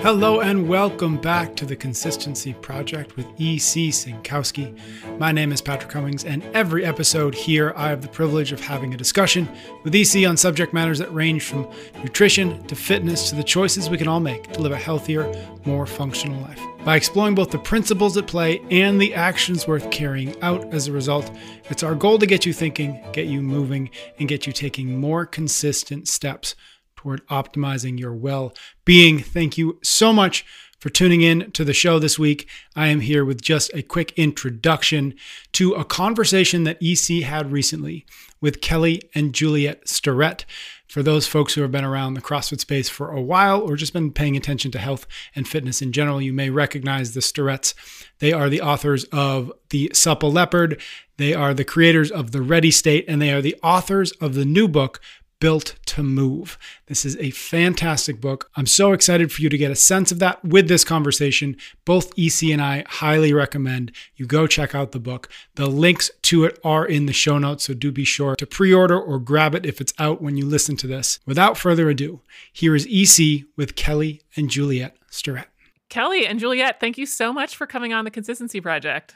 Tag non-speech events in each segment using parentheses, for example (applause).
Hello and welcome back to the Consistency Project with E.C. Synkowski. My name is Patrick Cummings, and every episode here I have the privilege of having a discussion with E.C. on subject matters that range from nutrition to fitness to the choices we can all make to live a healthier, more functional life. By exploring both the principles at play and the actions worth carrying out as a result, it's our goal to get you thinking, get you moving, and get you taking more consistent steps toward optimizing your well being. Thank you so much for tuning in to the show this week. I am here with just a quick introduction to a conversation that EC had recently with Kelly and Juliet Starrett. For those folks who have been around the CrossFit space for a while or just been paying attention to health and fitness in general, you may recognize the Starretts. They are the authors of The Supple Leopard, they are the creators of The Ready State, and they are the authors of the new book, Built to Move. This is a fantastic book. I'm so excited for you to get a sense of that with this conversation. Both EC and I highly recommend you go check out the book. The links to it are in the show notes, so do be sure to pre order or grab it if it's out when you listen to this. Without further ado, here is EC with Kelly and Juliet Starrett. Kelly and Juliet, thank you so much for coming on the Consistency Project.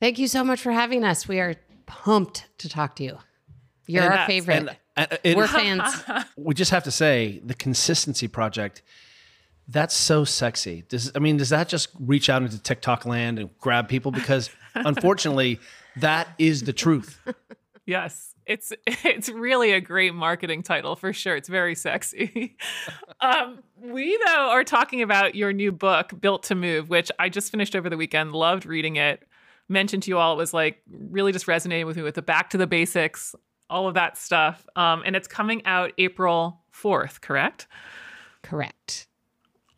Thank you so much for having us. We are pumped to talk to you. You're And our favorite. and- and it- We're fans. (laughs) we just have to say the consistency project. That's so sexy. Does I mean does that just reach out into TikTok land and grab people? Because (laughs) unfortunately, that is the truth. Yes, it's (laughs) it's really a great marketing title for sure. It's very sexy. um, we though are talking about your new book, Built to Move, which I just finished over the weekend. Loved reading it. Mentioned to you all, it was like really just resonating with me with the back to the basics, all of that stuff. Um, and it's coming out April fourth, correct? Correct.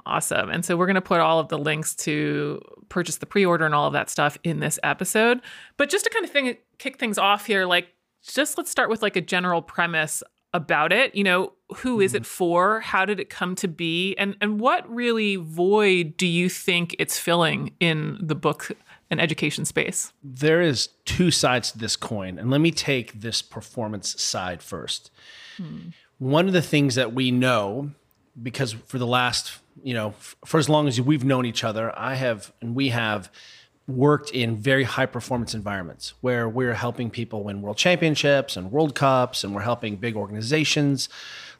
Awesome. And so we're going to put all of the links to purchase the pre-order and all of that stuff in this episode. But just to kind of thing, kick things off here, like just let's start with like a general premise about it. You know, who is it for? How did it come to be? And and what really void do you think it's filling in the book and education space? There is two sides to this coin, and let me take this performance side first. Hmm. One of the things that we know, because for the last, you know, for as long as we've known each other, I have and we have worked in very high performance environments where we're helping people win world championships and world cups, and we're helping big organizations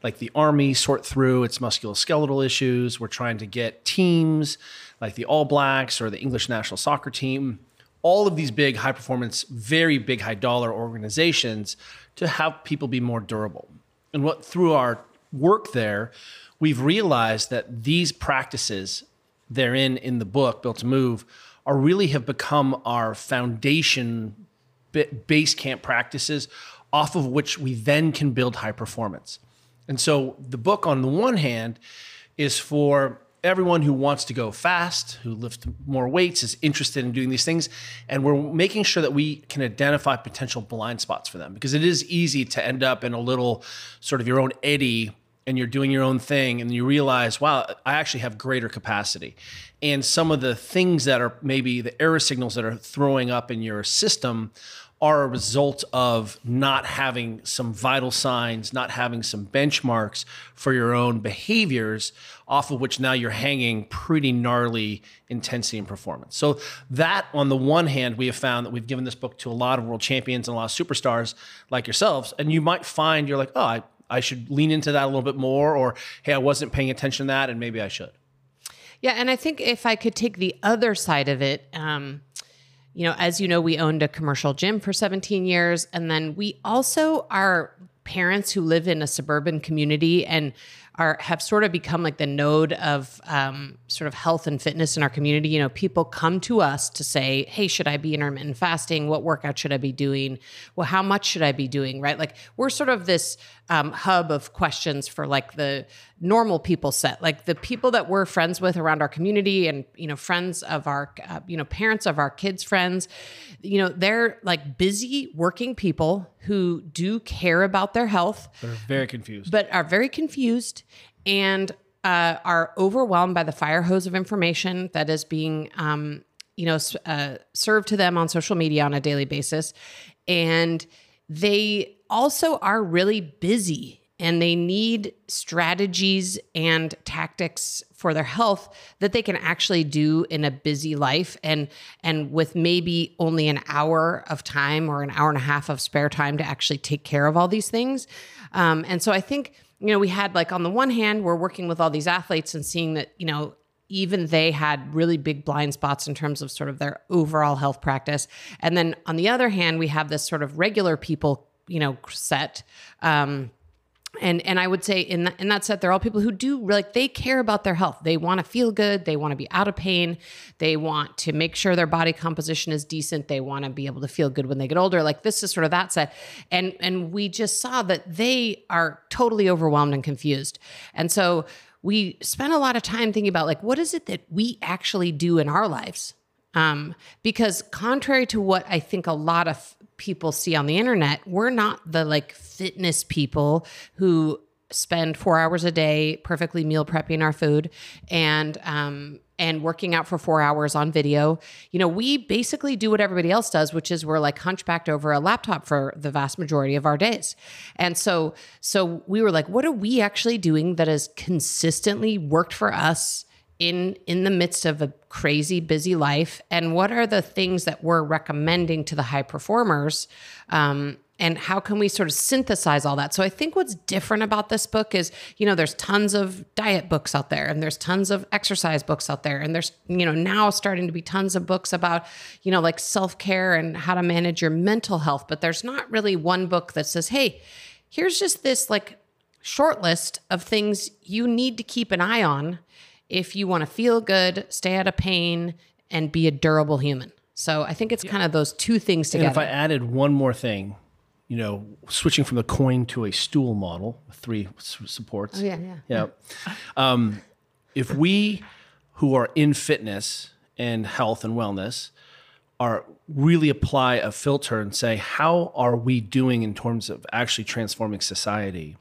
like the army sort through its musculoskeletal issues. We're trying to get teams like the All Blacks or the English national soccer team all of these big high performance, very big high dollar organizations to have people be more durable. And what through our work there, we've realized that these practices therein in the book, Built to Move, are really have become our foundation base camp practices off of which we then can build high performance. And so the book, on the one hand, is for everyone who wants to go fast, who lift more weights, is interested in doing these things. And we're making sure that we can identify potential blind spots for them because it is easy to end up in a little sort of your own eddy and you're doing your own thing and you realize, wow, I actually have greater capacity. And some of the things that are maybe the error signals that are throwing up in your system are a result of not having some vital signs, not having some benchmarks for your own behaviors, off of which now you're hanging pretty gnarly intensity and performance. So, that on the one hand, we have found that we've given this book to a lot of world champions and a lot of superstars like yourselves. And you might find you're like, oh, I, I should lean into that a little bit more, or hey, I wasn't paying attention to that, and maybe I should. Yeah, and I think if I could take the other side of it, um, you know, as you know, we owned a commercial gym for 17 years, and then we also are parents who live in a suburban community and are have sort of become like the node of um, sort of health and fitness in our community. You know, people come to us to say, "Hey, should I be intermittent fasting? What workout should I be doing? Well, how much should I be doing?" Right? Like we're sort of this um, hub of questions for like the normal people set, like the people that we're friends with around our community, and you know, friends of our, uh, you know, parents of our kids' friends. You know, they're like busy working people who do care about their health They're very confused. but are very confused and uh, are overwhelmed by the fire hose of information that is being, um, you know, uh, served to them on social media on a daily basis, and they also are really busy and they need strategies and tactics for their health that they can actually do in a busy life. And and with maybe only an hour of time or an hour and a half of spare time to actually take care of all these things. Um, and so i think you know we had like on the one hand we're working with all these athletes and seeing that you know even they had really big blind spots in terms of sort of their overall health practice. And then on the other hand we have this sort of regular people you know set um, and and I would say in that, in that set, they're all people who do like they care about their health. They want to feel good. They want to be out of pain. They want to make sure their body composition is decent. They want to be able to feel good when they get older. Like this is sort of that set, and and we just saw that they are totally overwhelmed and confused, and so we spent a lot of time thinking about like what is it that we actually do in our lives um, because contrary to what I think a lot of people see on the internet, we're not the like fitness people who spend four hours a day perfectly meal prepping our food and um, and working out for four hours on video. You know, we basically do what everybody else does, which is we're like hunchbacked over a laptop for the vast majority of our days. And so so we were like, what are we actually doing that has consistently worked for us? In in the midst of a crazy busy life? And what are the things that we're recommending to the high performers? Um, and how can we sort of synthesize all that? So i think what's different about this book is you know there's tons of diet books out there and there's tons of exercise books out there and there's you know now starting to be tons of books about you know like self-care and how to manage your mental health. But there's not really one book that says hey here's just this like short list of things you need to keep an eye on if you want to feel good, stay out of pain, and be a durable human. So I think it's kind of those two things together. And if I added one more thing, you know, switching from the coin to a stool model three supports. Oh, yeah, yeah. Yeah. Um, if we who are in fitness and health and wellness are really apply a filter and say, how are we doing in terms of actually transforming society?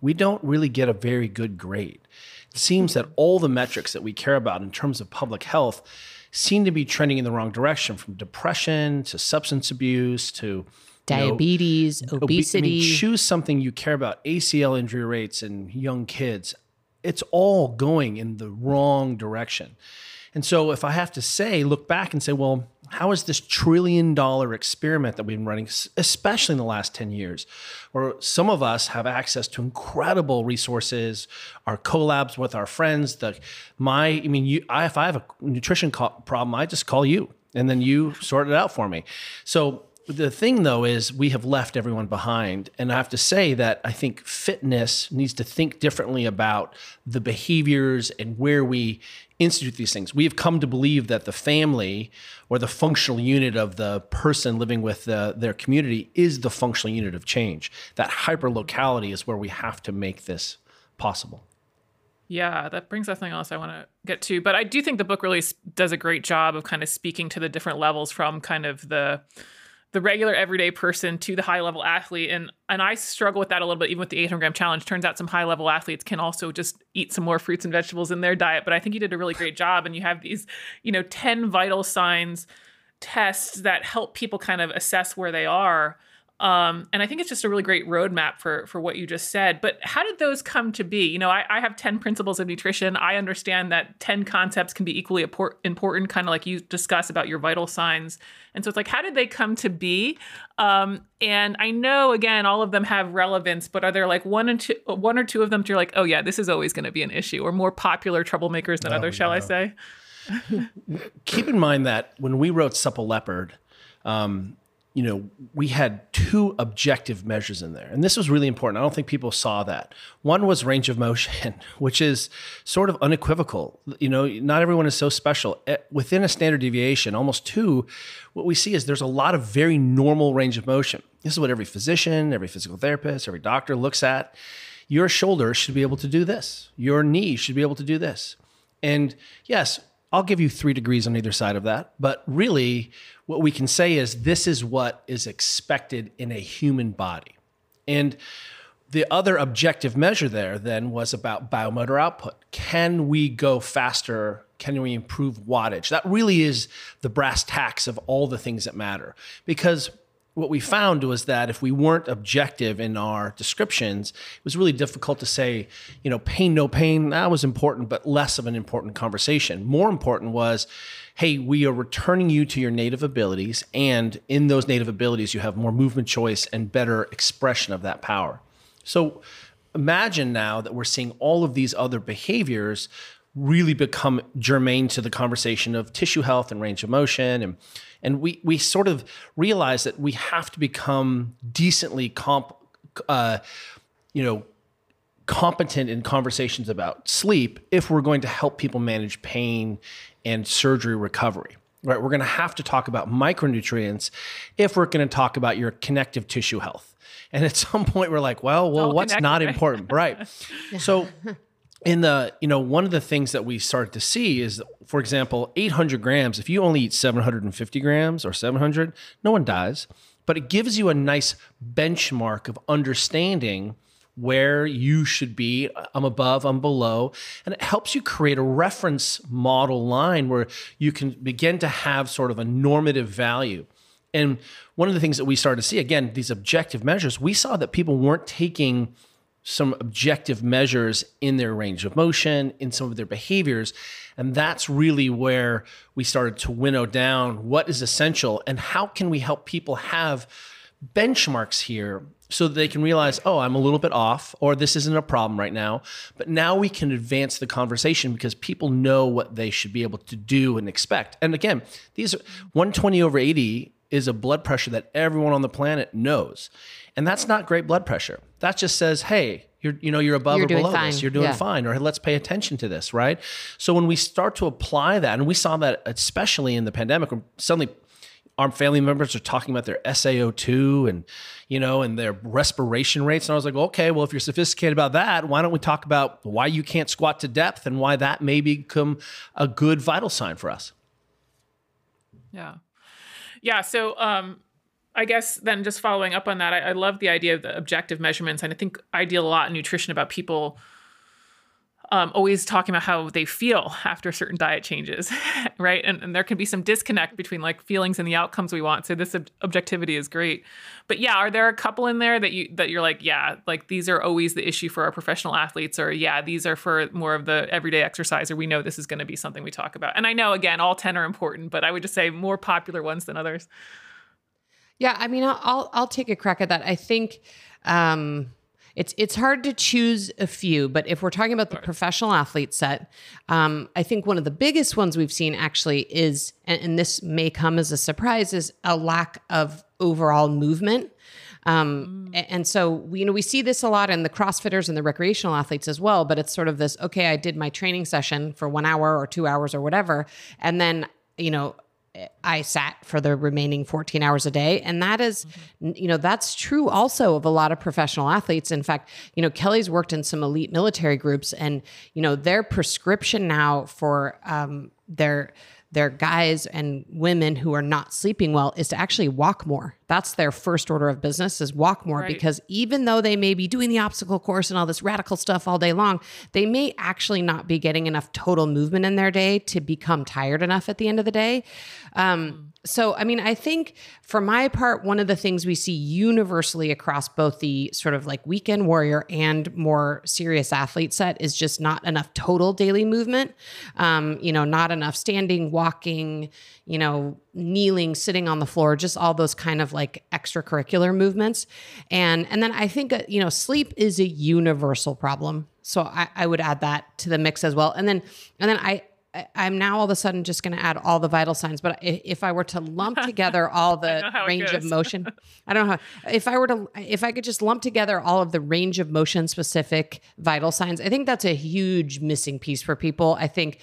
We don't really get a very good grade. It seems that all the metrics that we care about in terms of public health seem to be trending in the wrong direction from depression to substance abuse to diabetes, know, obesity. I mean, choose something you care about ACL injury rates in young kids. It's all going in the wrong direction. And so, if I have to say, look back and say, well, how is this trillion dollar experiment that we've been running, especially in the last 10 years, where some of us have access to incredible resources, our collabs with our friends, the my, I mean, you, I, if I have a nutrition problem, I just call you and then you sort it out for me. So the thing though is we have left everyone behind. And i have to say that i think fitness needs to think differently about the behaviors and where we institute these things. We have come to believe that the family or the functional unit of the person living with the, their community is the functional unit of change. That hyper locality is where we have to make this possible. Yeah, that brings up something else I want to get to. But I do think the book really does a great job of kind of speaking to the different levels from kind of the the regular everyday person to the high level athlete and and I struggle with that a little bit even with the 800 gram challenge. Turns out some high level athletes can also just eat some more fruits and vegetables in their diet but I think you did a really great job and you have these you know 10 vital signs tests that help people kind of assess where they are um, and I think it's just a really great roadmap for for what you just said. But how did those come to be? You know, I, I have ten principles of nutrition. I understand that ten concepts can be equally important, kind of like you discuss about your vital signs. And so it's like, how did they come to be? Um, and I know again, all of them have relevance, but are there like one and two, one or two of them that you're like, oh yeah, this is always going to be an issue, or more popular troublemakers than others, shall no. I say? (laughs) Keep in mind that when we wrote Supple Leopard. Um, you know, we had two objective measures in there. And this was really important. I don't think people saw that. One was range of motion, (laughs) which is sort of unequivocal. You know, not everyone is so special. Eh, within a standard deviation, almost two, what we see is there's a lot of very normal range of motion. This is what every physician, every physical therapist, every doctor looks at. Your shoulder should be able to do this. Your knee should be able to do this. And yes, I'll give you three degrees on either side of that. But really, what we can say is this is what is expected in a human body. And the other objective measure there then was about biomotor output. Can we go faster? Can we improve wattage? That really is the brass tacks of all the things that matter. Because what we found was that if we weren't objective in our descriptions, it was really difficult to say, you know, pain, no pain, that was important, but less of an important conversation. More important was, hey, we are returning you to your native abilities. And in those native abilities, you have more movement choice and better expression of that power. So imagine now that we're seeing all of these other behaviors really become germane to the conversation of tissue health and range of motion and and we we sort of realize that we have to become decently comp uh, you know competent in conversations about sleep if we're going to help people manage pain and surgery recovery right? We're going to have to talk about micronutrients if we're going to talk about your connective tissue health. And at some point we're like well well what's not right? important? Right. (laughs) So in the you know one of the things that we started to see is for example 800 grams if you only eat 750 grams or 700 no one dies. But it gives you a nice benchmark of understanding where you should be i'm above i'm below and it helps you create a reference model line where you can begin to have sort of a normative value. And one of the things that we started to see again these objective measures we saw that people weren't taking some objective measures in their range of motion, in some of their behaviors. And that's really where we started to winnow down what is essential and how can we help people have benchmarks here so that they can realize, oh, I'm a little bit off, or this isn't a problem right now. But now we can advance the conversation because people know what they should be able to do and expect. And again, these 120 over 80 is a blood pressure that everyone on the planet knows. And that's not great blood pressure. That just says, hey, you're you know you're above You're or below fine. this. You're doing Yeah. fine, or let's pay attention to this, right? So when we start to apply that, and we saw that especially in the pandemic, when suddenly our family members are talking about their SaO2 and you know and their respiration rates, and I was like, okay, well if you're sophisticated about that, why don't we talk about why you can't squat to depth and why that may become a good vital sign for us? Yeah. Yeah. So, um, I guess then just following up on that, I, I love the idea of the objective measurements. And I think I deal a lot in nutrition about people um, always talking about how they feel after certain diet changes, (laughs) right? And, and there can be some disconnect between like feelings and the outcomes we want. So this ob- objectivity is great. But yeah, are there a couple in there that you that you're like, yeah, like these are always the issue for our professional athletes, or yeah, these are for more of the everyday exerciser. We know this is going to be something we talk about. And I know again, all ten are important, but I would just say more popular ones than others. Yeah, I mean, I'll I'll, I'll take a crack at that. I think um, it's it's hard to choose a few, but if we're talking about the professional athlete set, um, I think one of the biggest ones we've seen actually is, and, and this may come as a surprise, is a lack of overall movement. Um, a- and so we, you know we see this a lot in the CrossFitters and the recreational athletes as well. But it's sort of this: okay, I did my training session for one hour or two hours or whatever, and then you know I sat for the remaining 14 hours a day. And that is, n- you know, that's true also of a lot of professional athletes. In fact, you know, Kelly's worked in some elite military groups and, you know, their prescription now for um, their, their guys and women who are not sleeping well is to actually walk more. That's their first order of business is walk more Right. because even though they may be doing the obstacle course and all this radical stuff all day long, they may actually not be getting enough total movement in their day to become tired enough at the end of the day. Um, so, I mean, I think for my part, one of the things we see universally across both the sort of like weekend warrior and more serious athlete set is just not enough total daily movement. Um, you know, not enough standing, walking, you know, kneeling, sitting on the floor, just all those kind of like extracurricular movements. And and then I think uh, you know, sleep is a universal problem. So I, I would add that to the mix as well. And then and then I I'm now all of a sudden just going to add all the vital signs. But if I were to lump (laughs) together all the know how it range of motion, (laughs) I don't know how, if I were to, if I could just lump together all of the range of motion specific vital signs, I think that's a huge missing piece for people. I think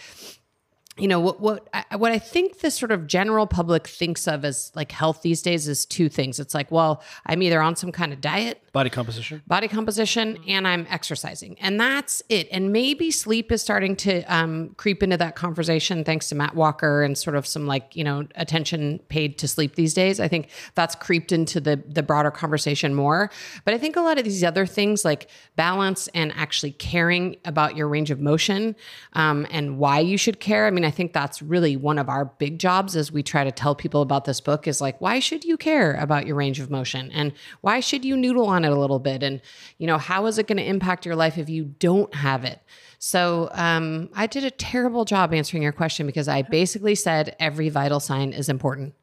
you know what what I, what I think the sort of general public thinks of as like health these days is two things. It's like, well, I'm either on some kind of diet, Body composition. body composition, and I'm exercising, and that's it. And maybe sleep is starting to um, creep into that conversation thanks to Matt Walker and sort of some like you know attention paid to sleep these days. I think that's creeped into the the broader conversation more. But I think a lot of these other things like balance and actually caring about your range of motion um, and why you should care. I mean, I think that's really one of our big jobs as we try to tell people about this book is like, why should you care about your range of motion? And why should you noodle on it a little bit? And, you know, how is it going to impact your life if you don't have it? So um, I did a terrible job answering your question because I basically said every vital sign is important.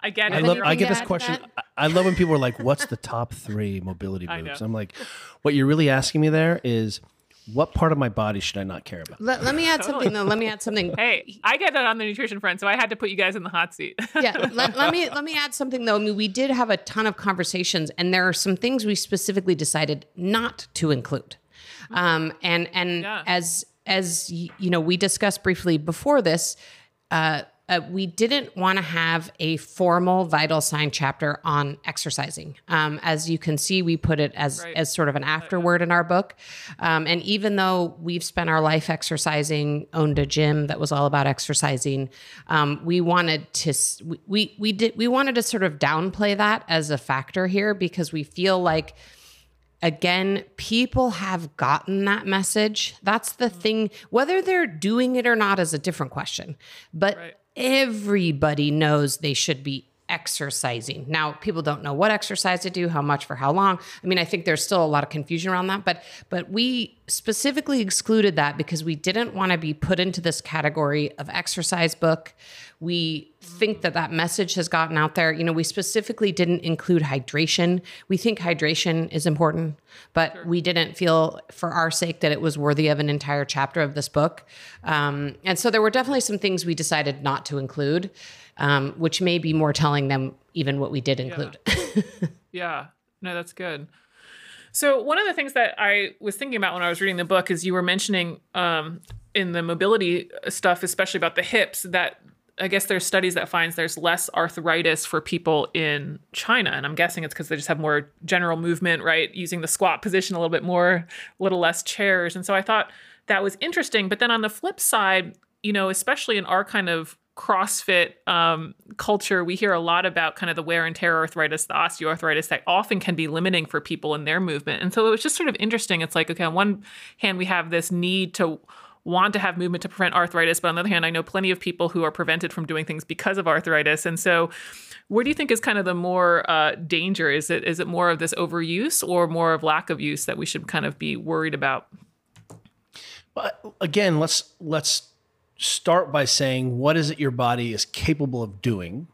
I get I it. love. I get this question. that? I I love when people are like, "What's the top three (laughs) mobility I moves?" I'm like, "What you're really asking me there is, what part of my body should I not care about?" Let, let me add something though. Let me add something. (laughs) Hey, I get that on the nutrition front, so I had to put you guys in the hot seat. (laughs) yeah let, let me let me add something though i mean we did have a ton of conversations and there are some things we specifically decided not to include um, and and Yeah. as as you know we discussed briefly before this uh, uh, we didn't want to have a formal vital sign chapter on exercising. Um, as you can see, we put it as Right. as sort of an afterword in our book. Um, and even though we've spent our life exercising, owned a gym that was all about exercising, um, we wanted to we, we we did we wanted to sort of downplay that as a factor here because we feel like again, people have gotten that message. That's the thing. Whether they're doing it or not is a different question. But Right. Everybody knows they should be exercising. Now, people don't know what exercise to do, how much for how long. I mean, I think there's still a lot of confusion around that, but but we specifically excluded that because we didn't want to be put into this category of exercise book. We think that that message has gotten out there. You know, we specifically didn't include hydration. We think hydration is important, but we didn't feel for our sake that it was worthy of an entire chapter of this book. Um, and so there were definitely some things we decided not to include, um, which may be more telling than even what we did include. (laughs) Yeah, no, that's good. So one of the things that I was thinking about when I was reading the book is you were mentioning um, in the mobility stuff, especially about the hips, that I guess there's studies that finds there's less arthritis for people in China, and I'm guessing it's because they just have more general movement, right? Using the squat position a little bit more, a little less chairs, and so I thought that was interesting. But then on the flip side, you know, especially in our kind of CrossFit um, culture, we hear a lot about kind of the wear and tear arthritis, the osteoarthritis that often can be limiting for people in their movement. And so it was just sort of interesting. It's like, okay, on one hand, we have this need to want to have movement to prevent arthritis, but on the other hand, I know plenty of people who are prevented from doing things because of arthritis. And so, where do you think is kind of the more uh, danger? Is it is it more of this overuse or more of lack of use that we should kind of be worried about? But again, let's let's start by saying what is it your body is capable of doing?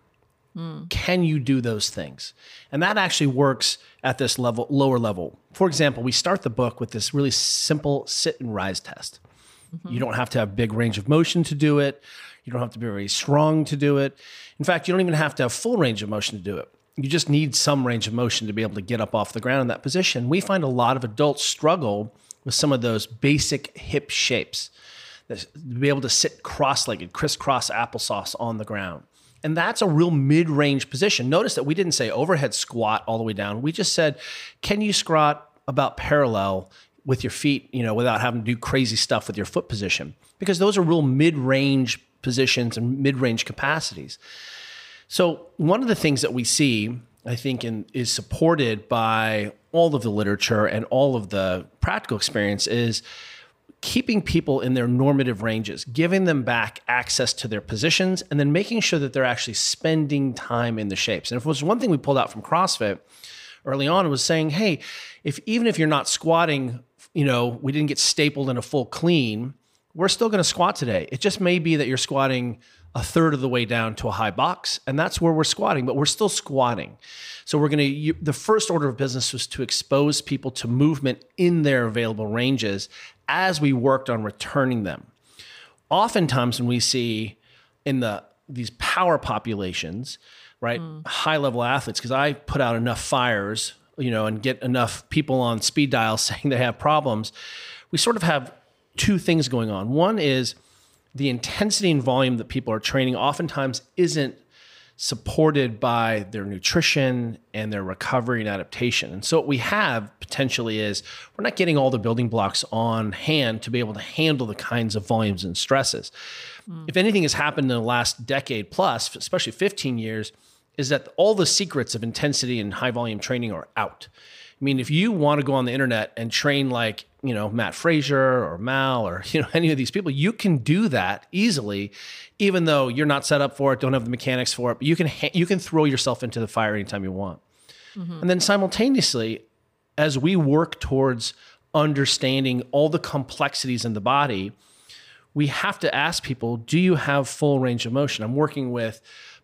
Can you do those things? And that actually works at this level, lower level. For example, we start the book with this really simple sit and rise test. You don't have to have big range of motion to do it. You don't have to be very strong to do it. In fact, you don't even have to have full range of motion to do it. You just need some range of motion to be able to get up off the ground in that position. We find a lot of adults struggle with some of those basic hip shapes to be able to sit cross-legged, crisscross applesauce on the ground. And that's a real mid-range position. Notice that we didn't say overhead squat all the way down. We just said, can you squat about parallel with your feet, you know, without having to do crazy stuff with your foot position? Because those are real mid-range positions and mid-range capacities. So one of the things that we see, I think, in, is supported by all of the literature and all of the practical experience is keeping people in their normative ranges, giving them back access to their positions, and then making sure that they're actually spending time in the shapes. And if it was one thing we pulled out from CrossFit early on, was saying, hey, if even if you're not squatting, you know, we didn't get stapled in a full clean, we're still going to squat today. It just may be that you're squatting a third of the way down to a high box, and that's where we're squatting, but we're still squatting. So we're going to, the first order of business was to expose people to movement in their available ranges as we worked on returning them. Oftentimes, when we see in the these power populations, right, hmm. high level athletes, because I put out enough fires, you know, and get enough people on speed dial (laughs) saying they have problems, we sort of have two things going on. One is the intensity and volume that people are training oftentimes isn't supported by their nutrition and their recovery and adaptation. And so what we have potentially is we're not getting all the building blocks on hand to be able to handle the kinds of volumes and stresses. Hmm. If anything has happened in the last decade plus, especially 15 years, is that all the secrets of intensity and high volume training are out. I mean, if you want to go on the internet and train like you know Mat Fraser or Mal or (laughs) you know any of these people, you can do that easily, even though you're not set up for it, don't have the mechanics for it. But you can ha- you can throw yourself into the fire anytime you want. Mm-hmm. And then simultaneously, as we work towards understanding all the complexities in the body, we have to ask people, do you have full range of motion? I'm working with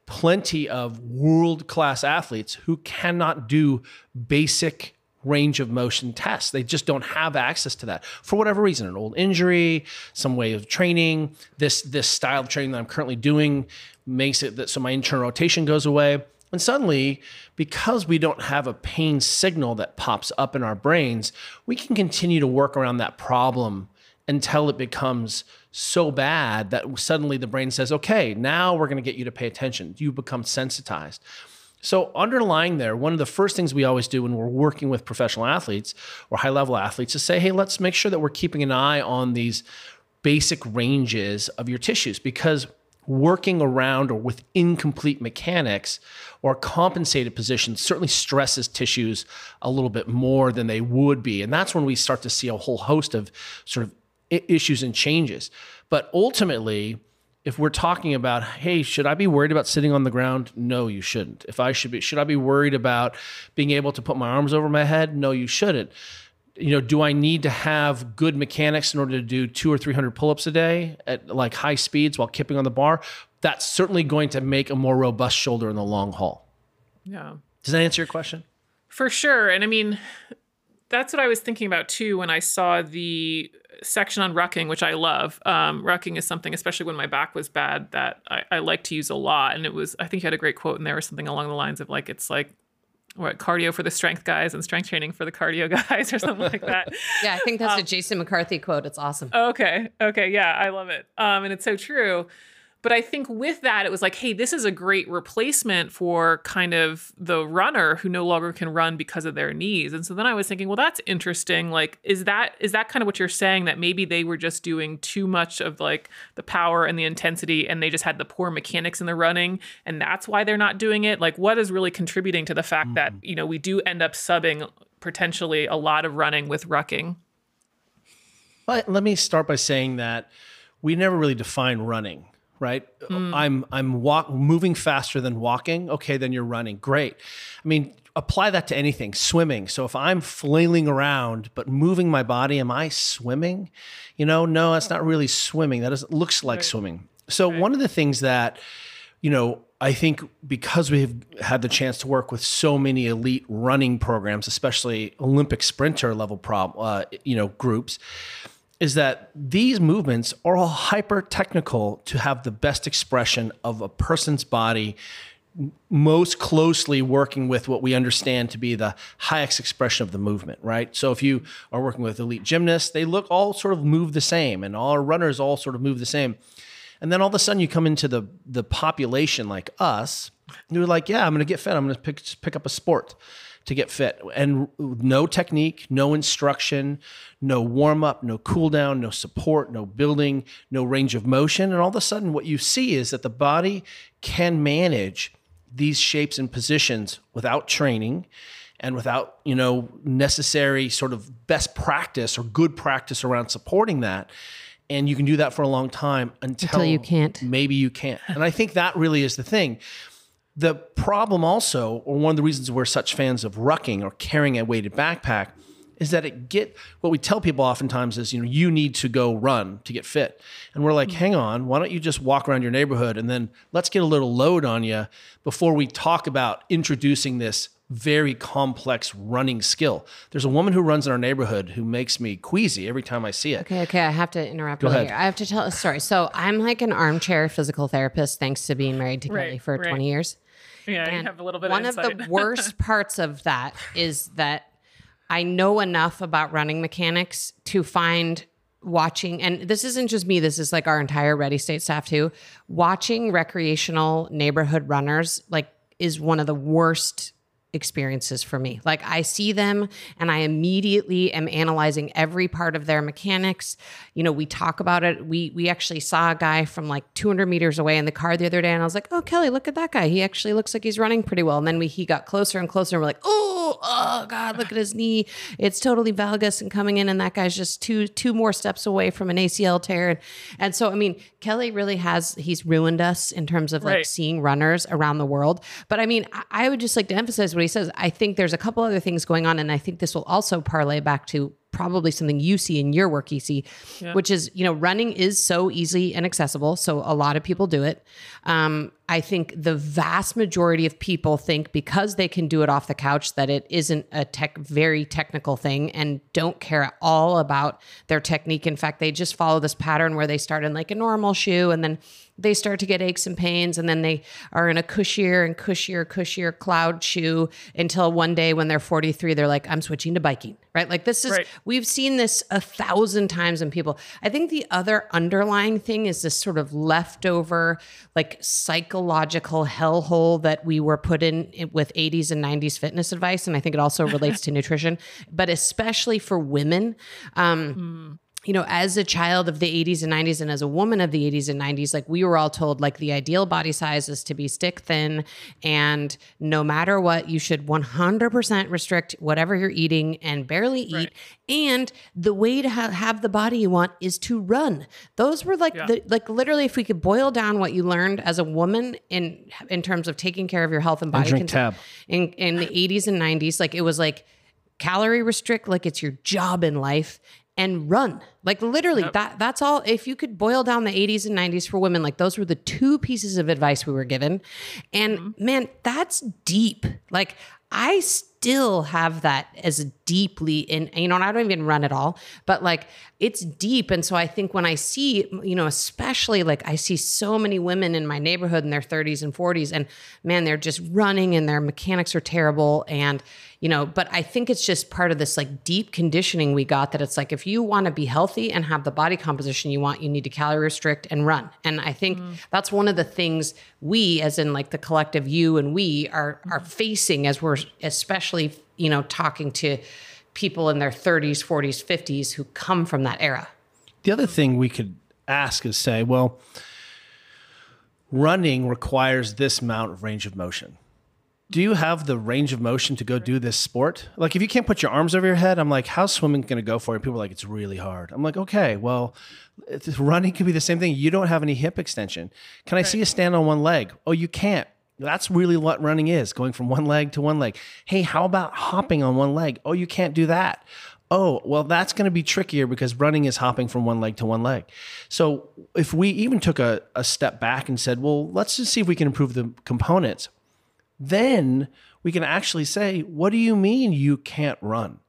plenty of world class athletes who cannot do basic range of motion tests. They just don't have access to that for whatever reason, an old injury, some way of training, this this style of training that I'm currently doing makes it that so my internal rotation goes away. And suddenly, because we don't have a pain signal that pops up in our brains, we can continue to work around that problem until it becomes so bad that suddenly the brain says, okay, now we're going to get you to pay attention. You become sensitized. So, underlying there, one of the first things we always do when we're working with professional athletes or high level athletes is say, hey, let's make sure that we're keeping an eye on these basic ranges of your tissues because working around or with incomplete mechanics or compensated positions certainly stresses tissues a little bit more than they would be. And that's when we start to see a whole host of sort of issues and changes. But ultimately, if we're talking about, hey, should I be worried about sitting on the ground? No, you shouldn't. If I should be, should I be worried about being able to put my arms over my head? No, you shouldn't. You know, do I need to have good mechanics in order to do two or 300 pull ups a day at like high speeds while kipping on the bar? That's certainly going to make a more robust shoulder in the long haul. Yeah. Does that answer your question? For sure. And I mean, that's what I was thinking about too when I saw the section on rucking, which I love. Um, rucking is something, especially when my back was bad, that I, I like to use a lot. And it was, I think you had a great quote in there or something along the lines of like, it's like, what cardio for the strength guys and strength training for the cardio (laughs) guys or something like that. (laughs) Yeah, I think that's a Jason McCarthy quote. It's awesome. Okay. Okay. Yeah, I love it. Um, and it's so true. But I think with that, it was like, hey, this is a great replacement for kind of the runner who no longer can run because of their knees. And so then I was thinking, well, that's interesting. Like, is that is that kind of what you're saying that maybe they were just doing too much of like the power and the intensity, and they just had the poor mechanics in the running, and that's why they're not doing it? Like, what is really contributing to the fact mm. that you know we do end up subbing potentially a lot of running with rucking? But let me start by saying that we never really define running right? Mm. I'm I'm walk moving faster than walking. Okay, then you're running. Great. I mean, apply that to anything. Swimming. So if I'm flailing around but moving my body, am I swimming? You know, no, that's not really swimming. That is, looks like right. swimming. So right. one of the things that you know, I think because we've had the chance to work with so many elite running programs, especially Olympic sprinter level prob, uh, you know, groups, is that these movements are all hyper technical to have the best expression of a person's body most closely working with what we understand to be the highest expression of the movement, right? So if you are working with elite gymnasts, they look all sort of move the same, and all our runners all sort of move the same. And then all of a sudden you come into the the population like us, you're like, yeah, I'm gonna get fit. I'm gonna pick pick up a sport to get fit. And no technique, no instruction, no warm up, no cool down, no support, no building, no range of motion. And all of a sudden, what you see is that the body can manage these shapes and positions without training and without you know necessary sort of best practice or good practice around supporting that and you can do that for a long time until, until you can't maybe you can't and i think that really is the thing the problem also, or one of the reasons we're such fans of rucking or carrying a weighted backpack, is that it get what we tell people oftentimes is you know you need to go run to get fit and we're like hang on why don't you just walk around your neighborhood and then let's get a little load on you before we talk about introducing this very complex running skill there's a woman who runs in our neighborhood who makes me queasy every time i see it okay okay i have to interrupt go ahead. here i have to tell a story so i'm like an armchair physical therapist thanks to being married to right, kelly for right. 20 years (laughs) yeah, and you have a little bit. One of, of the (laughs) worst parts of that is that I know enough about running mechanics to find watching, and this isn't just me. This is like our entire Ready State staff too. Watching recreational neighborhood runners like is one of the worst experiences for me. Like I see them and I immediately am analyzing every part of their mechanics. You know, we talk about it. We we actually saw a guy from like 200 meters away in the car the other day and I was like, "Oh, Kelly, look at that guy. He actually looks like he's running pretty well." And then we he got closer and closer and we're like, "Oh, oh god, look at his knee. It's totally valgus and coming in and that guy's just two two more steps away from an ACL tear." And, and so I mean, Kelly really has he's ruined us in terms of like Right. seeing runners around the world. But I mean, I, I would just like to emphasize what he says. I think there's a couple other things going on, and I think this will also parlay back to probably something you see in your work, EC, which is you know running is so easy and accessible, so a lot of people do it. Um, I think the vast majority of people think because they can do it off the couch that it isn't a tech very technical thing and don't care at all about their technique. In fact, they just follow this pattern where they start in like a normal shoe and then they start to get aches and pains and then they are in a cushier and cushier cushier cloud shoe until one day when they're 43 they're like i'm switching to biking right? Like this is Right. we've seen this a thousand times in people. I think the other underlying thing is this sort of leftover like psychological hellhole that we were put in with 80s and 90s fitness advice and i think it also relates to (laughs) nutrition but especially for women um, you know, as a child of the 80s and 90s and as a woman of the 80s and 90s, like we were all told like the ideal body size is to be stick thin and no matter what, you should 100% restrict whatever you're eating and barely eat. And the way to ha- have the body you want is to run. Those were like the like literally if we could boil down what you learned as a woman in in terms of taking care of your health and body drink control tab. in in the 80s and 90s like it was like calorie restrict like it's your job in life and run. Like literally that that's all if you could boil down the 80s and 90s for women like those were the two pieces of advice we were given. And mm-hmm. man that's deep. Like i still have that as deeply in you know and i don't even run at all but like it's deep. And so i think when i see you know especially like i see so many women in my neighborhood in their 30s and 40s and man they're just running and their mechanics are terrible. And you know but i think it's just part of this like deep conditioning we got that it's like if you want to be healthy and have the body composition you want you need to calorie restrict and run. And i think mm. that's one of the things we as in like the collective you and we are mm. are facing as we're especially you know talking to people in their 30s 40s 50s who come from that era. The other thing we could ask is say, well, running requires this amount of range of motion. Do you have the range of motion to go do this sport? Like, if you can't put your arms over your head, I'm like, how's swimming going to go for you? People are like, it's really hard. I'm like, okay, well, (laughs) running could be the same thing. You don't have any hip extension. Can I see you stand on one leg? Oh, you can't. That's really what running is going from one leg to one leg. Hey, how about hopping on one leg? Oh, you can't do that. Oh, well, that's going to be trickier because running is hopping from one leg to one leg. So, if we even took a, a step back and said, well, let's just see if we can improve the components, then we can actually say, what do you mean you can't run?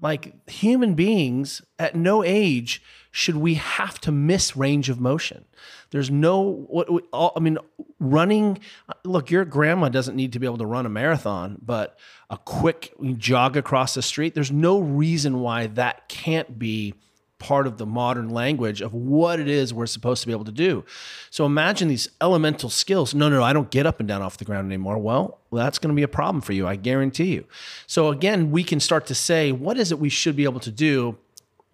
Like human beings at no age should we have to miss range of motion. There's no what all- I mean running look your grandma doesn't need to be able to run a marathon but a quick jog across the street there's no reason why that can't be part of the modern language of what it is we're supposed to be able to do. So imagine these elemental skills. No, no, no, I don't get up and down off the ground anymore. Well, that's going to be a problem for you, I guarantee you. So again, we can start to say, what is it we should be able to do?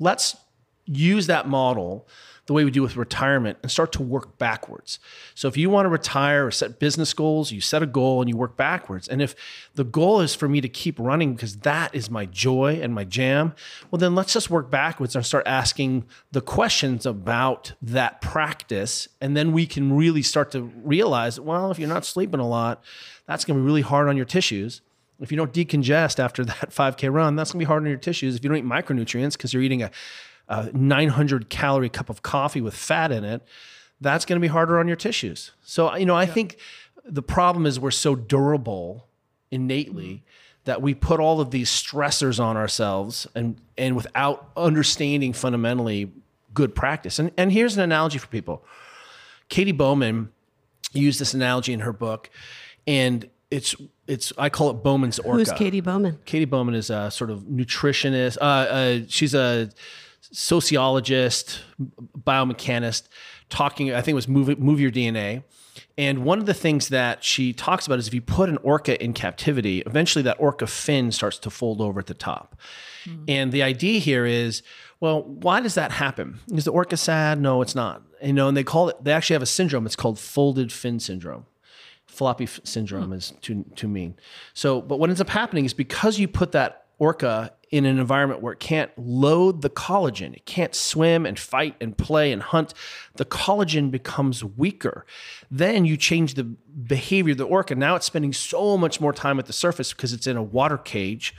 Let's use that model the way we do with retirement and start to work backwards. So if you want to retire or set business goals, you set a goal and you work backwards. And if the goal is for me to keep running because that is my joy and my jam, well then let's just work backwards and start asking the questions about that practice and then we can really start to realize, well, if you're not sleeping a lot, that's going to be really hard on your tissues. If you don't decongest after (laughs) that 5K run, that's gonna be hard on your tissues. If you don't eat micronutrients because you're eating a, a 900 calorie cup of coffee with fat in it, that's gonna be harder on your tissues. So, you know, I think the problem is we're so durable innately that we put all of these stressors on ourselves and, and without understanding fundamentally good practice. And, and here's an analogy for people. Katie Bowman used this analogy in her book, and it's it's I call it Bowman's orca. who's katie bowman Katie Bowman is a sort of nutritionist. Uh, uh, she's a sociologist, biomechanist talking. I think it was move move your DNA. And one of the things that she talks about is if you put an orca in captivity, eventually that orca fin starts to fold over at the top. Mm. And the idea here is, well, why does that happen? Is the orca sad? No, it's not. You know, and they call it. They actually have a syndrome. It's called folded fin syndrome. Floppy f- syndrome mm. is too too mean. So, but what ends up happening is because you put that orca in an environment where it can't load the collagen, it can't swim and fight and play and hunt, the collagen becomes weaker. Then you change the behavior of the orca. Now it's spending so much more time at the surface because it's in a water cage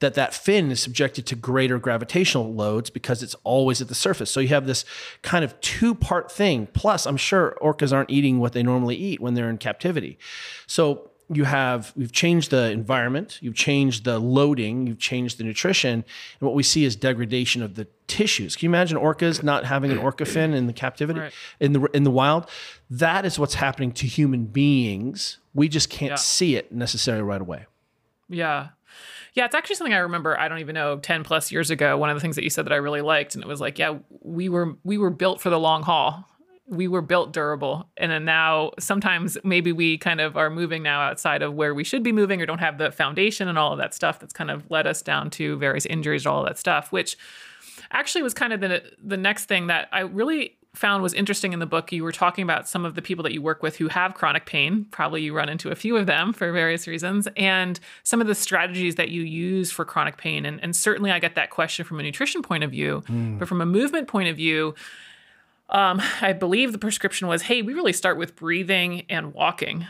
that that fin is subjected to greater gravitational loads because it's always at the surface. So you have this kind of two part thing. Plus, I'm sure orcas aren't eating what they normally eat when they're in captivity. So you have we've changed the environment, you've changed the loading, you've changed the nutrition, and what we see is degradation of the tissues. Can you imagine orcas not having an orca fin in the captivity right. in the in the wild? That is what's happening to human beings. We just can't yeah. see it necessarily right away. Yeah. Yeah, it's actually something I remember. I don't even know, ten plus years ago. One of the things that you said that I really liked, and it was like, yeah, we were we were built for the long haul. We were built durable, and then now sometimes maybe we kind of are moving now outside of where we should be moving, or don't have the foundation and all of that stuff that's kind of led us down to various injuries, and all of that stuff, which actually was kind of the the next thing that I really found was interesting in the book, you were talking about some of the people that you work with who have chronic pain. Probably you run into a few of them (laughs) for various reasons, and some of the strategies that you use for chronic pain. And, and certainly, I get that question from a nutrition point of view, mm. but from a movement point of view, um, I believe the prescription was hey, we really start with breathing and walking.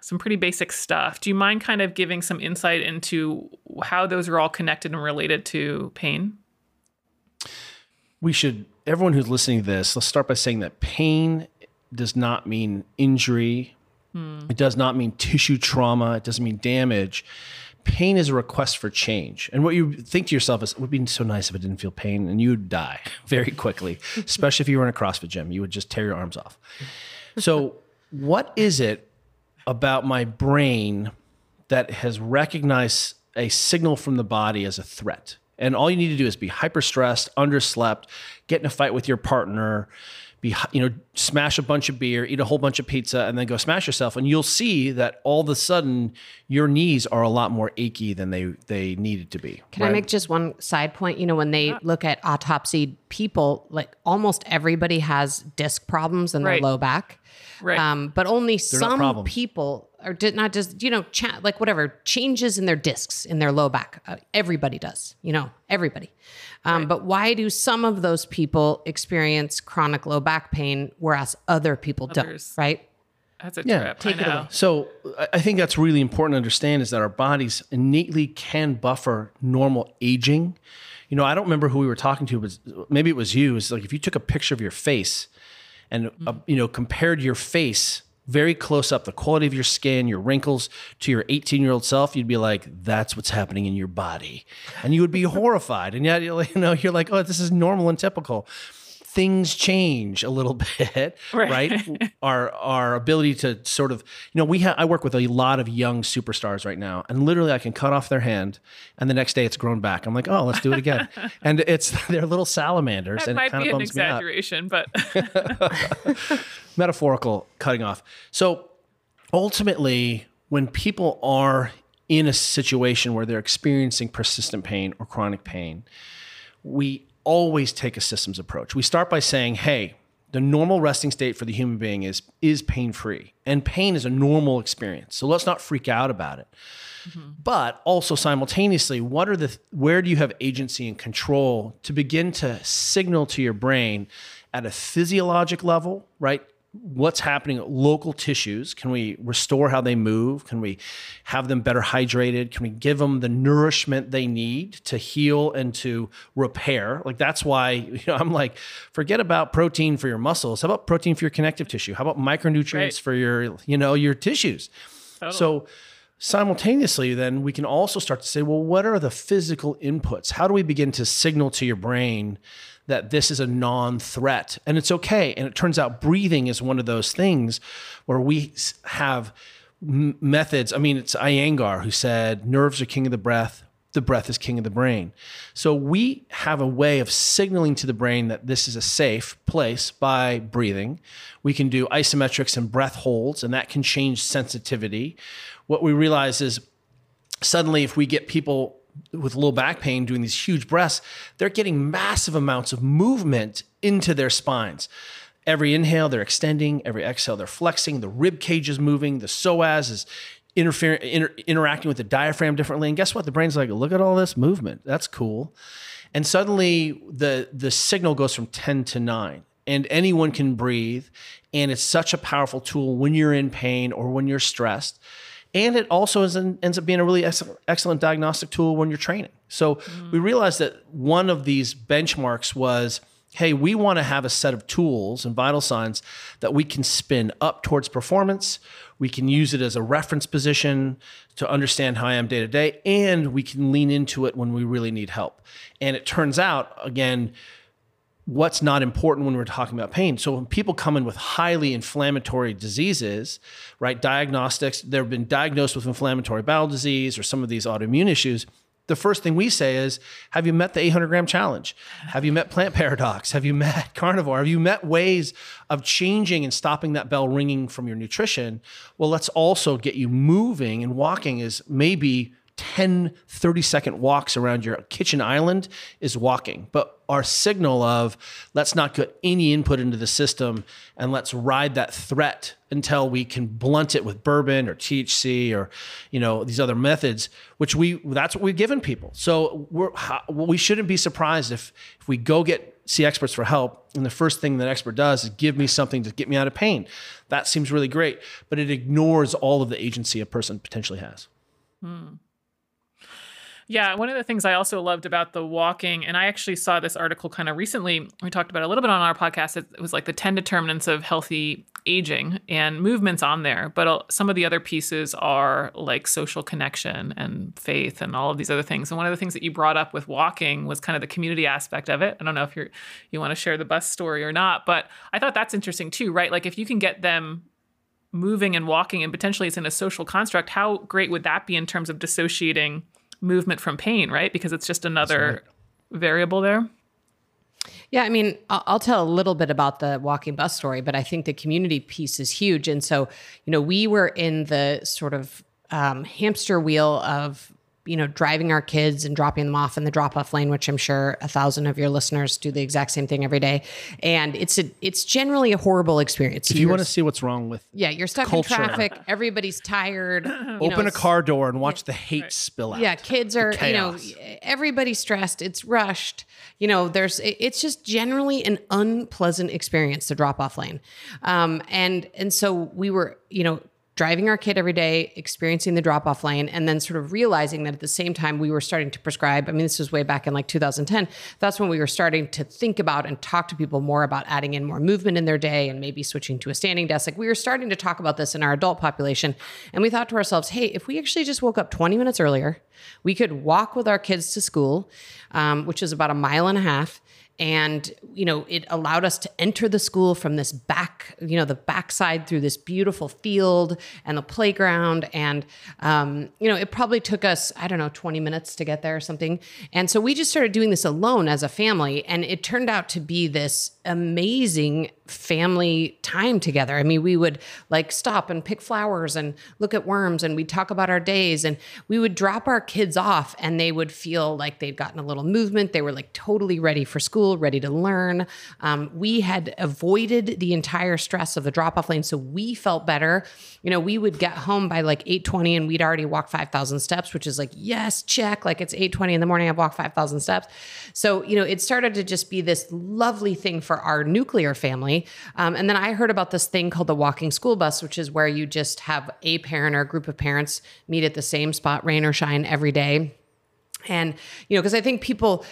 Some pretty basic stuff. Do you mind kind of giving some insight into how those are all connected and related to pain? We should everyone who's listening to this, let's start by saying that pain does not mean injury. Hmm. It does not mean tissue trauma. It doesn't mean damage. Pain is a request for change. And what you think to yourself is, it would be so nice if I didn't feel pain, and you would die (laughs) very quickly, (laughs) especially if you were in a CrossFit gym. You would just tear your arms off. So, what is it about my brain that has recognized a signal from the body as a threat? And all you need to do is be hyper stressed, underslept, get in a fight with your partner, be you know smash a bunch of beer, eat a whole bunch of pizza, and then go smash yourself, and you'll see that all of a sudden your knees are a lot more achy than they they needed to be. Can right? I make just one side point? You know, when they look at autopsied people, like almost everybody has disc problems in right. their low back. Right. Um, but only They're some people or did not just you know cha- like whatever changes in their discs in their low back. Uh, everybody does, you know, everybody. Um, right. But why do some of those people experience chronic low back pain whereas other people Others. don't? Right. That's a yeah. trip. Take it away. So I think that's really important to understand is that our bodies innately can buffer normal aging. You know, I don't remember who we were talking to, but maybe it was you. It's like if you took a picture of your face and mm-hmm. uh, you know compared your face very close up, the quality of your skin, your wrinkles to your 18 year old self, you'd be like, that's what's happening in your body. And you would be (laughs) horrified. And yet, you know, you're like, oh, this is normal and typical. Things change a little (laughs) bit, right? right? our our ability to sort of, you know, we have I work with a lot of young superstars right now, and literally I can cut off their hand, and the next day it's grown back. I'm like, oh, let's do it again, (laughs) and it's (laughs) they're little salamanders, that and might it kind be of an exaggeration, but metaphorical cutting off. So ultimately, when people are in a situation where they're experiencing persistent pain or chronic pain, we always take a systems approach. We start by saying, hey, the normal resting state for the human being is is pain free and pain is a normal experience so let's not freak out about it mm-hmm. but also simultaneously what are the where do you have agency and control to begin to signal to your brain at a physiologic level right what's happening at local tissues. Can we restore how they move? Can we have them better hydrated? Can we give them the nourishment they need to heal and to repair? Like that's why (laughs) you know i'm like forget about protein for your muscles. How about protein for your connective tissue? How about micronutrients right. for your you know your tissues? Totally. so simultaneously then we can also start to say well what are the physical inputs? How do we begin to signal to your brain that this is a non threat and it's okay. And it turns out breathing is one of those things where we have m- methods. I mean, it's Iyengar who said, nerves are king of the breath, the breath is king of the brain. So we have a way of signaling to the brain that this is a safe place by breathing. We can do isometrics and breath holds, and that can change sensitivity. What we realize is suddenly, if we get people with low back pain doing these huge breaths, they're getting massive amounts of movement into their spines. Every inhale, they're extending. Every exhale, they're flexing. The rib cage is moving. The psoas is interfering, inter- interacting with the diaphragm differently. And guess what? The brain's like, look at all this movement. That's cool. And suddenly, the the signal goes from ten to nine, and anyone can breathe. And it's such a powerful tool when you're in pain or when you're stressed. And it also is an, ends up being a really ex- excellent diagnostic tool when you're training. So mm. we realized that one of these benchmarks was hey, we want to have a set of tools and vital signs that we can spin up towards performance. We can use it as a reference position to understand how I am day to day, and we can lean into it when we really need help. And it turns out, again, what's not important when we're talking about pain. So when people come in with highly inflammatory diseases, right, diagnostics, they've been diagnosed with inflammatory bowel disease or some of these autoimmune issues the first thing we say is, have you met the 800 gram challenge? Have you met plant paradox? Have you met (laughs) carnivore? Have you met ways of changing and stopping that bell ringing from your nutrition? Well, let's also get you moving and walking is maybe 10, 30 second walks around your kitchen island is walking. But our signal of let's not get any input into the system and let's ride that threat until we can blunt it with bourbon or THC or you know these other methods which we that's what we've given people. So we're we shouldn't be surprised if if we go get see experts for help and the first thing that expert does is give me something to get me out of pain. That seems really great, but it ignores all of the agency a person potentially has. Hmm. Yeah, one of the things I also loved about the walking, and I actually saw this article kind of recently. We talked about a little bit on our podcast. It, was like the 10 determinants of healthy aging and movements on there. But some of the other pieces are like social connection and faith and all of these other things. And one of the things that you brought up with walking was kind of the community aspect of it. I don't know if you're you want to share the bus story or not, but I thought that's interesting too, right? Like if you can get them moving and walking and potentially it's in a social construct, how great would that be in terms of dissociating movement from pain, right? Because it's just another right. variable there. Yeah, I mean, I'll tell a little bit about the walking bus story, but I think the community piece is huge. And so, you know, we were in the sort of um, hamster wheel of you know, driving our kids and dropping them off in the drop off lane, which I'm sure a thousand of your listeners do the exact same thing every day. And it's a, it's generally a horrible experience. If you want to see what's wrong with yeah, you're stuck culture. in traffic. Everybody's tired. (clears throat) Open know, a car door and watch yeah, the hate right. spill out. Yeah, kids are you know everybody's stressed. It's rushed. You know, there's it's just generally an unpleasant experience to drop off lane. Um, and and so we were you know driving our kid every day, experiencing the drop off lane, and then sort of realizing that at the same time we were starting to prescribe. I mean, this was way back in like 2010. That's when we were starting to think about and talk to people more about adding in more movement in their day and maybe switching to a standing desk. Like we were starting to talk about this in our adult population. And we thought to ourselves, hey, if we actually just woke up 20 minutes earlier, we could walk with our kids to school, um, which is about a mile and a half and you know it allowed us to enter the school from this back you know the backside through this beautiful field and the playground. And um, you know it probably took us i don't know 20 minutes to get there or something. And so we just started doing this alone as a family. And it turned out to be this amazing family time together. I mean, we would like stop and pick flowers and look at worms and we'd talk about our days and we would drop our kids off and they would feel like they'd gotten a little movement. They were like totally ready for school, ready to learn. Um, we had avoided the entire stress of the drop off lane. So we felt better. You know, we would get home by like 820 and we'd already walked 5,000 steps, which is like, yes, check. Like it's 820 in the morning. I've walked 5,000 steps. So, you know, it started to just be this lovely thing for our nuclear family. Um, and then I heard about this thing called the walking school bus, which is where you just have a parent or a group of parents meet at the same spot, rain or shine, every day. And, you know, because I think people,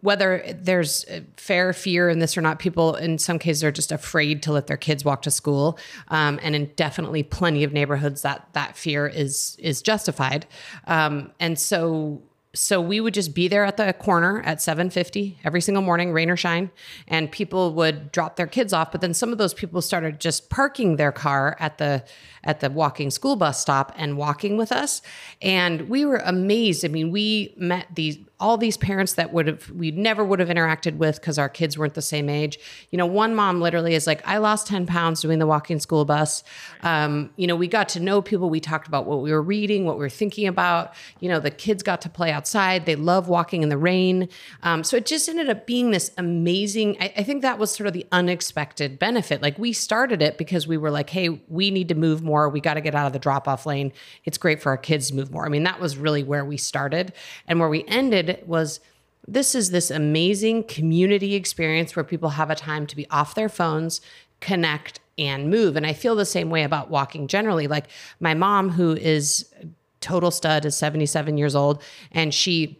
whether there's fair fear in this or not, people in some cases are just afraid to let their kids walk to school. Um, and in definitely plenty of neighborhoods that that fear is is justified. Um, and so so we would just be there at the corner at 7:50 every single morning, rain or shine, and people would drop their kids off. But then some of those people started just parking their car at the at the walking school bus stop and walking with us, and we were amazed. I mean, we met these all these parents that would have we never would have interacted with because our kids weren't the same age. You know, one mom literally is like, "I lost 10 pounds doing the walking school bus." Um, you know, we got to know people. We talked about what we were reading, what we were thinking about. You know, the kids got to play outside. They love walking in the rain. Um, so it just ended up being this amazing. I, I think that was sort of the unexpected benefit. Like we started it because we were like, "Hey, we need to move more. We got to get out of the drop off lane. It's great for our kids to move more." I mean, that was really where we started, and where we ended was this is this amazing community experience where people have a time to be off their phones, connect, and move. And I feel the same way about walking generally. Like my mom, who is total stud, is 77 years old, and she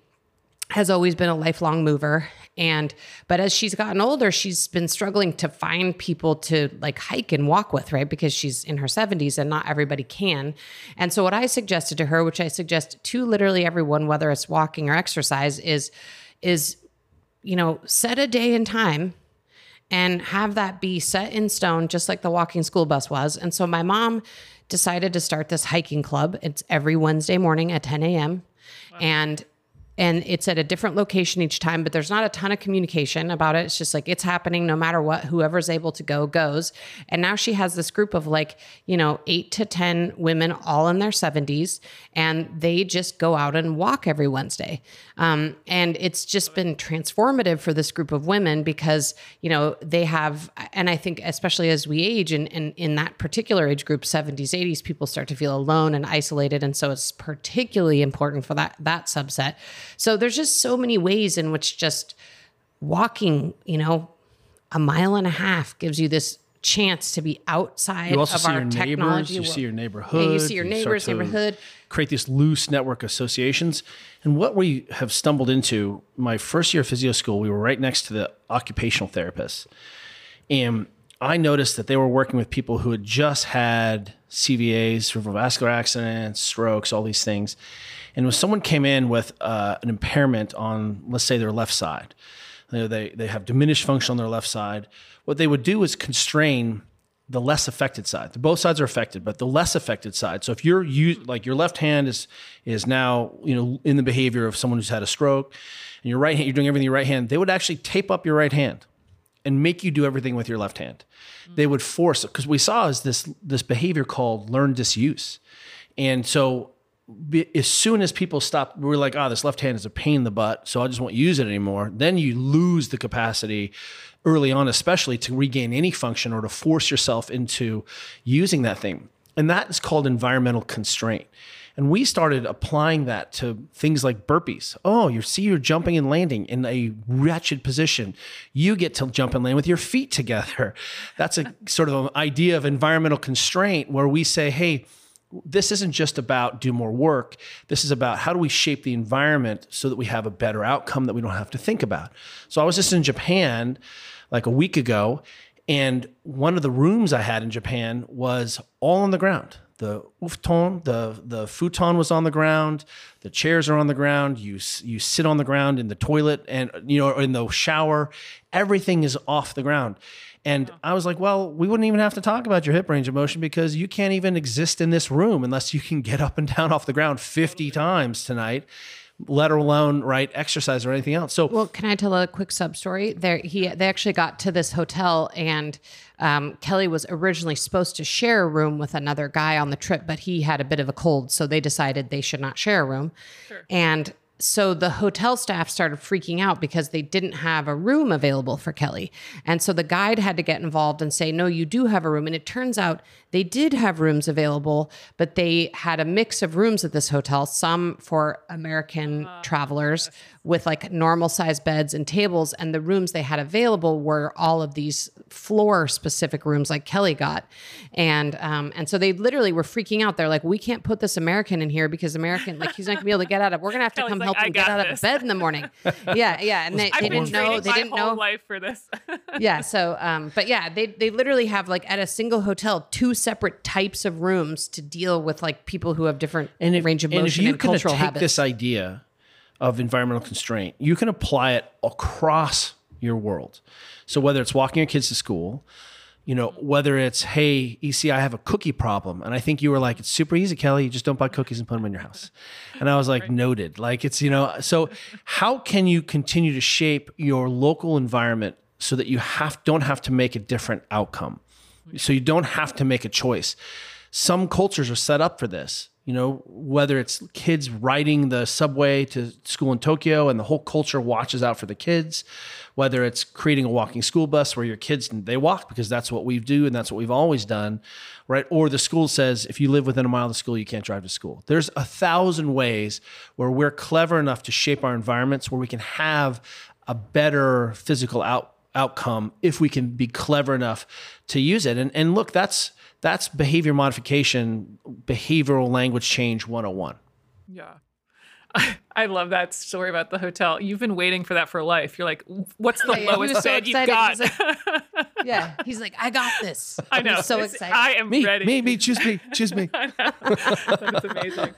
has always been a lifelong mover and but as she's gotten older she's been struggling to find people to like hike and walk with right? Because she's in her 70s and not everybody can. And so what i suggested to her which i suggest to literally everyone whether it's walking or exercise is is you know set a day and time and have that be set in stone just like the walking school bus was. And so my mom decided to start this hiking club. It's every wednesday morning at 10 a.m and and it's at a different location each time but there's not a ton of communication about it. It's just like it's happening no matter what whoever's able to go goes. And now she has this group of like you know 8 to 10 women all in their 70s and they just go out and walk every wednesday. Um, and it's just been transformative for this group of women because you know they have and i think especially as we age and, and in that particular age group 70s 80s people start to feel alone and isolated. And so it's particularly important for that that subset so there's just so many ways in which just walking, you know, a mile and a half gives you this chance to be outside You also of see our your neighbors. technology. You world. see your neighborhood. Yeah, you see your neighbors, to neighborhood. Create these loose network associations. And what we have stumbled into, my first year of physio school, we were right next to the occupational therapists. And I noticed that they were working with people who had just had CVAs, cerebral vascular accidents, strokes, all these things. And when someone came in with uh, an impairment on, let's say, their left side, you know, they, they have diminished function on their left side, what they would do is constrain the less affected side. Both sides are affected, but the less affected side. So if you're you like your left hand is is now you know in the behavior of someone who's had a stroke, and your right hand you're doing everything with your right hand, they would actually tape up your right hand and make you do everything with your left hand. They would force because we saw is this this behavior called learned disuse, and so as soon as people stop, we're like, oh, this left hand is a pain in the butt, so I just won't use it anymore. Then you lose the capacity early on, especially to regain any function or to force yourself into using that thing. And that is called environmental constraint. And we started applying that to things like burpees. Oh, you see, you're jumping and landing in a wretched position. You get to jump and land with your feet together. That's a sort of an idea of environmental constraint where we say, hey, this isn't just about do more work. This is about how do we shape the environment so that we have a better outcome that we don't have to think about. So I was just in Japan like a week ago, and one of the rooms I had in Japan was all on the ground. The futon, the the futon was on the ground. The chairs are on the ground. You you sit on the ground in the toilet and you know in the shower. Everything is off the ground. And I was like, well, we wouldn't even have to talk about your hip range of motion because you can't even exist in this room unless you can get up and down off the ground 50 times tonight, let alone right exercise or anything else. So Well, can I tell a quick sub story? There, he they actually got to this hotel, and um, Kelly was originally supposed to share a room with another guy on the trip, but he had a bit of a cold, so they decided they should not share a room. Sure. And so the hotel staff started freaking out because they didn't have a room available for Kelly. And so the guide had to get involved and say, No, you do have a room. And it turns out they did have rooms available, but they had a mix of rooms at this hotel, some for American ah, travelers with like normal size beds and tables. And the rooms they had available were all of these floor specific rooms like Kelly got. And um, and so they literally were freaking out. They're like, we can't put this American in here because American, like he's not gonna be able to get out of we're gonna have to Kelly's come like, help "I him get got out of bed in the morning. (laughs) Yeah, yeah. And they, they didn't know they didn't know life for this. (laughs) yeah so um but yeah they they literally have like at a single hotel two separate types of rooms to deal with like people who have different and if, range of and if you and could cultural take habits this idea of environmental constraint, you can apply it across your world. So whether it's walking your kids to school, you know, whether it's, hey, EC, I have a cookie problem. And I think you were like, it's super easy, Kelly. You just don't buy cookies and put them in your house. And I was like, noted. Like, it's, you know, so how can you continue to shape your local environment so that you have don't have to make a different outcome? So you don't have to make a choice. Some cultures are set up for this you know, whether it's kids riding the subway to school in Tokyo and the whole culture watches out for the kids, whether it's creating a walking school bus where your kids they walk because that's what we do and that's what we've always done, right? Or the school says if you live within a mile of the school, you can't drive to school. There's a thousand ways where we're clever enough to shape our environments where we can have a better physical out outcome if we can be clever enough to use it. And and look, that's that's behavior modification, behavioral language change 101. Yeah. (laughs) I love that story about the hotel. You've been waiting for that for life. You're like, what's the yeah, lowest bed so you've got? He's (laughs) like, yeah, he's like, I got this. I know. I'm so excited. I am me, ready. Me, me, choose me, choose me. (laughs) That's amazing.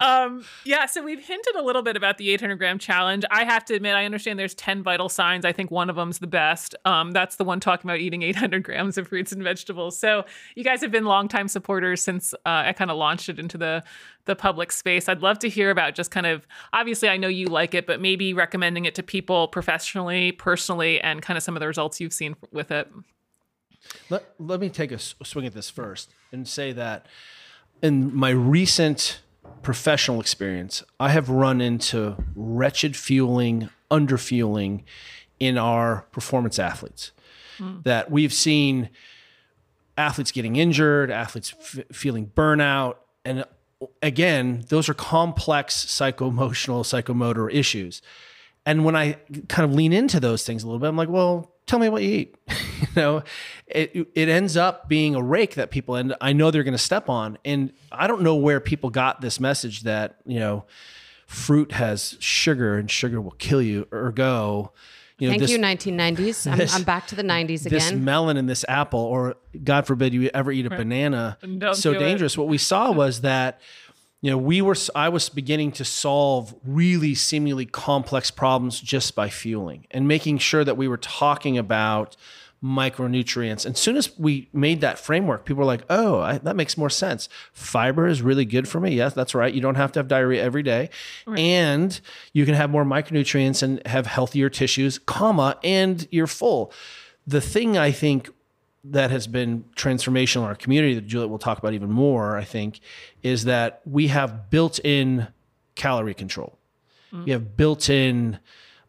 Um, yeah, so we've hinted a little bit about the 800 gram challenge. I have to admit, I understand there's 10 vital signs. I think one of them's the best. Um, that's the one talking about eating 800 grams of fruits and vegetables. So you guys have been longtime supporters since uh, I kind of launched it into the the public space. I'd love to hear about just kind of obviously I know you like it, but maybe recommending it to people professionally, personally, and kind of some of the results you've seen with it. Let, let me take a swing at this first and say that in my recent professional experience, I have run into wretched fueling, underfueling in our performance athletes. Mm. That we've seen athletes getting injured, athletes f- feeling burnout, and again, those are complex psycho-emotional, psychomotor issues. And when I kind of lean into those things a little bit, I'm like, well, tell me what you eat. (laughs) you know, it it ends up being a rake that people and I know they're going to step on. And I don't know where people got this message that you know, fruit has sugar and sugar will kill you. Ergo, you know, Thank this, you, 1990s. I'm, this, I'm, back to the 90s again. This melon and this apple, or God forbid you ever eat a right. banana, so dangerous. It. What we saw was that, you know, we were. I was beginning to solve really seemingly complex problems just by fueling and making sure that we were talking about micronutrients. And as soon as we made that framework, people were like, oh, I, that makes more sense. Fiber is really good for me. Yes, that's right. You don't have to have diarrhea every day. Right. And you can have more micronutrients and have healthier tissues, comma, and you're full. The thing I think that has been transformational in our community that Juliet will talk about even more, I think, is that we have built in calorie control. Mm. We have built in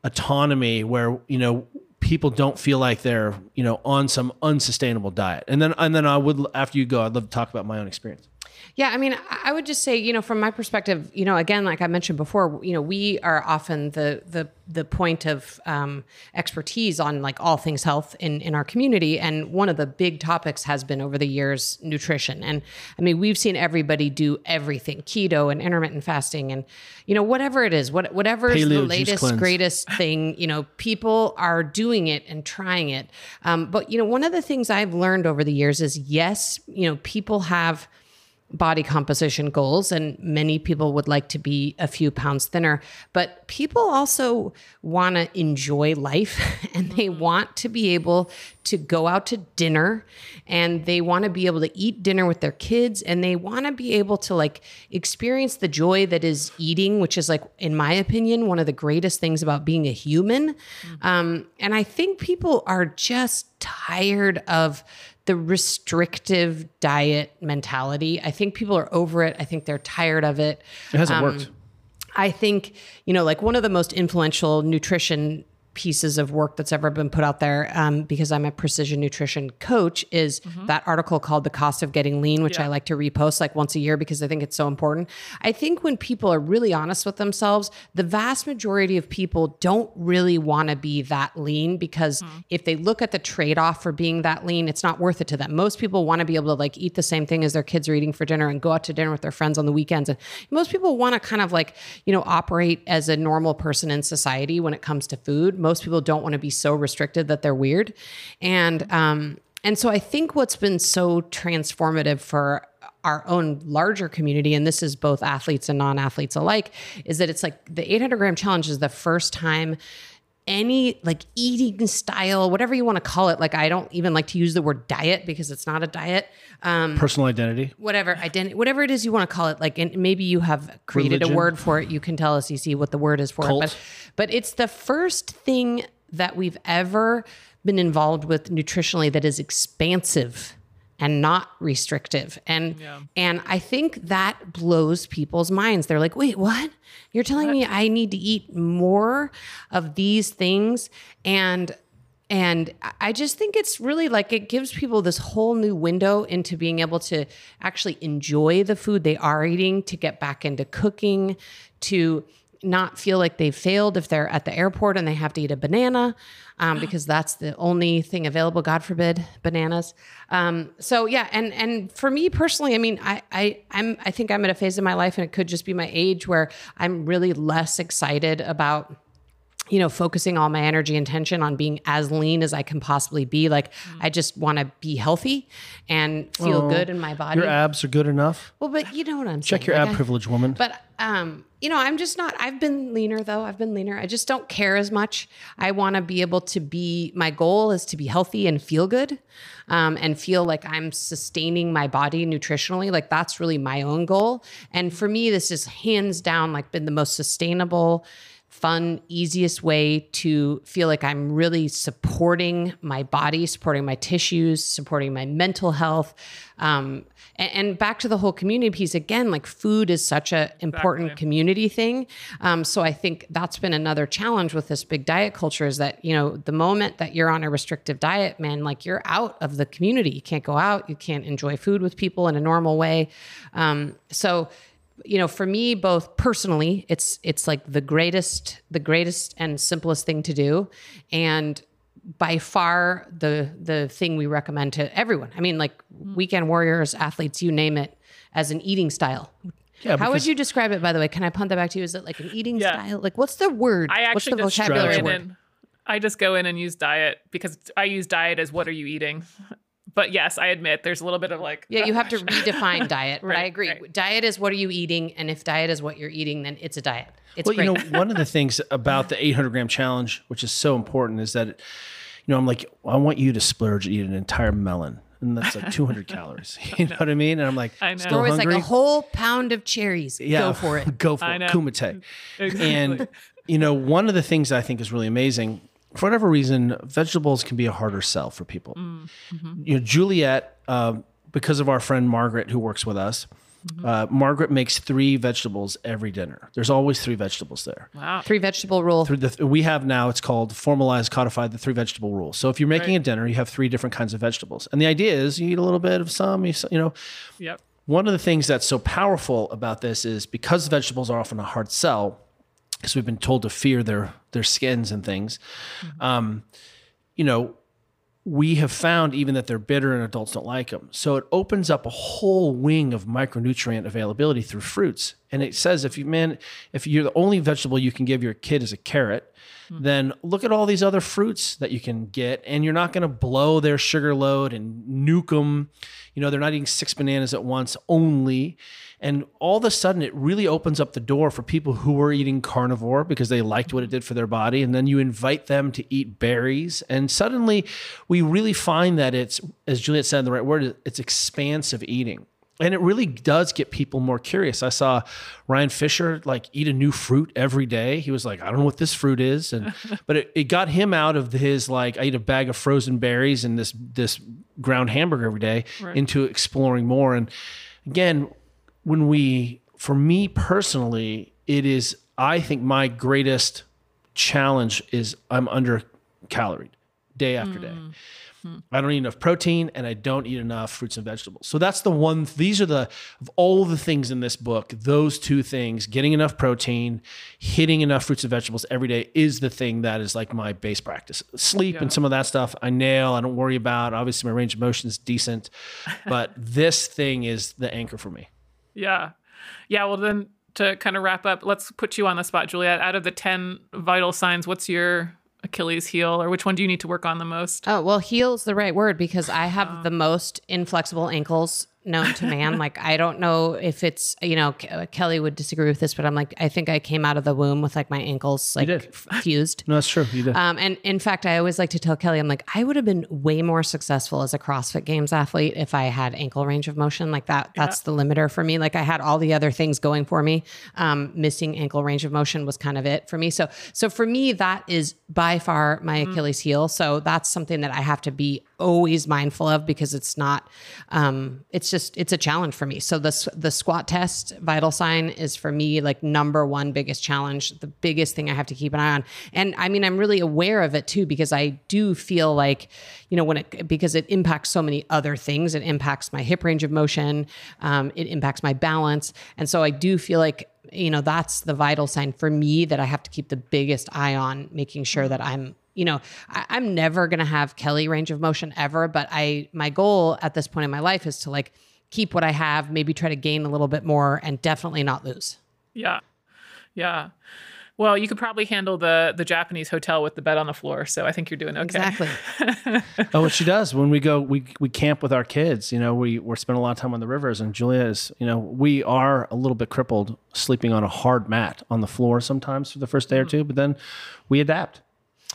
autonomy where, you know, people don't feel like they're you know on some unsustainable diet. And then and then i would after you go i'd love to talk about my own experience yeah, I mean, I would just say, you know, from my perspective, you know, again, like I mentioned before, you know, we are often the the the point of um, expertise on like all things health in in our community, and one of the big topics has been over the years nutrition. And I mean, we've seen everybody do everything, keto and intermittent fasting, and you know, whatever it is, what whatever is the latest greatest thing, you know, people are doing it and trying it. Um, but you know, one of the things I've learned over the years is yes, you know, people have body composition goals and many people would like to be a few pounds thinner but people also want to enjoy life (laughs) and they mm-hmm. want to be able to go out to dinner and they want to be able to eat dinner with their kids and they want to be able to like experience the joy that is eating which is like in my opinion one of the greatest things about being a human mm-hmm. um, and i think people are just tired of the restrictive diet mentality. I think people are over it. I think they're tired of it. It hasn't um, worked. I think, you know, like one of the most influential nutrition pieces of work that's ever been put out there um, because I'm a precision nutrition coach is mm-hmm. that article called The Cost of Getting Lean, which yeah. I like to repost like once a year because I think it's so important. I think when people are really honest with themselves, the vast majority of people don't really want to be that lean because mm-hmm. if they look at the trade off for being that lean, it's not worth it to them. Most people want to be able to like eat the same thing as their kids are eating for dinner and go out to dinner with their friends on the weekends. And most people want to kind of like, you know, operate as a normal person in society when it comes to food most people don't want to be so restricted that they're weird. And um, and so I think what's been so transformative for our own larger community, and this is both athletes and non athletes alike, is that it's like the 800 gram challenge is the first time any like eating style, whatever you want to call it. Like, I don't even like to use the word diet because it's not a diet. Um, Personal identity. whatever identity, whatever it is you want to call it. Like, and maybe you have created Religion. a word for it. You can tell us, you see what the word is for Cult. it. But, but it's the first thing that we've ever been involved with nutritionally that is expansive and not restrictive. And and I think that blows people's minds. They're like, "Wait, what? You're telling me I need to eat more of these things?" And and I just think it's really like it gives people this whole new window into being able to actually enjoy the food they are eating, to get back into cooking, to not feel like they've failed if they're at the airport and they have to eat a banana um, because that's the only thing available. God forbid bananas. Um, so yeah, and and for me personally, I mean, I I I'm I think I'm at a phase in my life, and it could just be my age where I'm really less excited about you know, focusing all my energy and tension on being as lean as I can possibly be. Like, I just want to be healthy and feel Oh, good in my body. Your abs are good enough. well, but you know what I'm saying. Check your Like, ab I- privilege, woman. But um, you know, I'm just not. I've been leaner though. I've been leaner. I just don't care as much. I want to be able to be. My goal is to be healthy and feel good, um, and feel like I'm sustaining my body nutritionally. Like that's really my own goal. And for me, this is hands down like been the most sustainable fun, easiest way to feel like I'm really supporting my body, supporting my tissues, supporting my mental health. Um, and, and back to the whole community piece again, like food is such a important Exactly. community thing. Um, so I think that's been another challenge with this big diet culture is that, you know, the moment that you're on a restrictive diet, man, like you're out of the community. You can't go out, you can't enjoy food with people in a normal way. Um, so you know for me both personally it's it's like the greatest the greatest and simplest thing to do. And by far the the thing we recommend to everyone. I mean like weekend warriors athletes you name it as an eating style. Yeah, how would you describe it by the way? Can i punt that back to you? Is it like an eating Yeah. style? Like what's the word? I what's actually the just go vocabulary in word? and I just go in and use diet because I use diet as what are you eating. But yes, I admit there's a little bit of like yeah, you have to (laughs) redefine diet, but I agree. right. Diet is what are you eating, and if diet is what you're eating, then it's a diet. It's well, great. you know, one of the things about the 800 gram challenge, which is so important, is that, you know, I'm like, I want you to splurge and eat an entire melon. And that's like 200 (laughs) calories. (laughs) You know what I mean? And I'm like, I know. still or it's hungry? like a whole pound of cherries. yeah, Go for it. Go for I it. know. Kumite. Exactly. And, you know, one of the things I think is really amazing, for whatever reason, vegetables can be a harder sell for people. Mm, mm-hmm. You know, Juliet, uh, because of our friend Margaret who works with us, Mm-hmm. uh, Margaret makes three vegetables every dinner. There's always three vegetables there. wow. Three vegetable rule. Through the, we have now it's called formalized codified the three vegetable rule so if you're making a dinner you have three different kinds of vegetables and the idea is you eat a little bit of some you, you know Yep. one of the things that's so powerful about this is because vegetables are often a hard sell because we've been told to fear their their skins and things um, you know we have found even that they're bitter and adults don't like them. So it opens up a whole wing of micronutrient availability through fruits. And it says if you man, if you're the only vegetable you can give your kid is a carrot, then look at all these other fruits that you can get, and you're not going to blow their sugar load and nuke them. You know, they're not eating six bananas at once only. And all of a sudden, it really opens up the door for people who were eating carnivore because they liked what it did for their body. And then you invite them to eat berries. And suddenly, we really find that it's, as Juliet said, the right word, it's expansive eating. And it really does get people more curious. I saw Ryan Fisher like eat a new fruit every day. He was like, I don't know what this fruit is. And (laughs) but it, it got him out of his like I eat a bag of frozen berries and this this ground hamburger every day into exploring more. And again, when we for me personally, it is I think my greatest challenge is I'm under caloried day after day. Hmm. I don't eat enough protein and I don't eat enough fruits and vegetables. So that's the one these are the of all the things in this book, those two things, getting enough protein, hitting enough fruits and vegetables every day is the thing that is like my base practice. Sleep and some of that stuff I nail, I don't worry about. Obviously my range of motion is decent, but (laughs) this thing is the anchor for me. Yeah. Yeah. Well, then to kind of wrap up, let's put you on the spot, Juliet. Out of the 10 vital signs, what's your Achilles heel or which one do you need to work on the most? Oh, well, heel's the right word because I have uh. the most inflexible ankles known to man. (laughs) like I don't know if it's you know Ke- Kelly would disagree with this, but I'm like I think I came out of the womb with like my ankles like did. f- fused. No, that's true. You did. Um, and in fact, I always like to tell Kelly, I'm like, I would have been way more successful as a CrossFit Games athlete if I had ankle range of motion. Like that, that's the limiter for me. Like I had all the other things going for me. Um, missing ankle range of motion was kind of it for me. So, so for me, that is by far my Achilles heel. So that's something that I have to be always mindful of because it's not, um, it's just, it's a challenge for me. So the, the squat test vital sign is for me like number one biggest challenge, the biggest thing I have to keep an eye on. And I mean, I'm really aware of it too, because I do feel like, you know, when it, because it impacts so many other things, it impacts my hip range of motion, um, it impacts my balance. And so I do feel like, you know, that's the vital sign for me that I have to keep the biggest eye on, making sure that I'm you know, I, I'm never gonna have Kelly range of motion ever, but I my goal at this point in my life is to like keep what I have, maybe try to gain a little bit more, and definitely not lose. Yeah. Yeah. Well, you could probably handle the the Japanese hotel with the bed on the floor, so I think you're doing okay. Exactly. (laughs) Oh, what she does when we go, we we camp with our kids. You know, we we're spending a lot of time on the rivers, and Julia is, you know, we are a little bit crippled, sleeping on a hard mat on the floor sometimes for the first day or hmm. two, but then we adapt.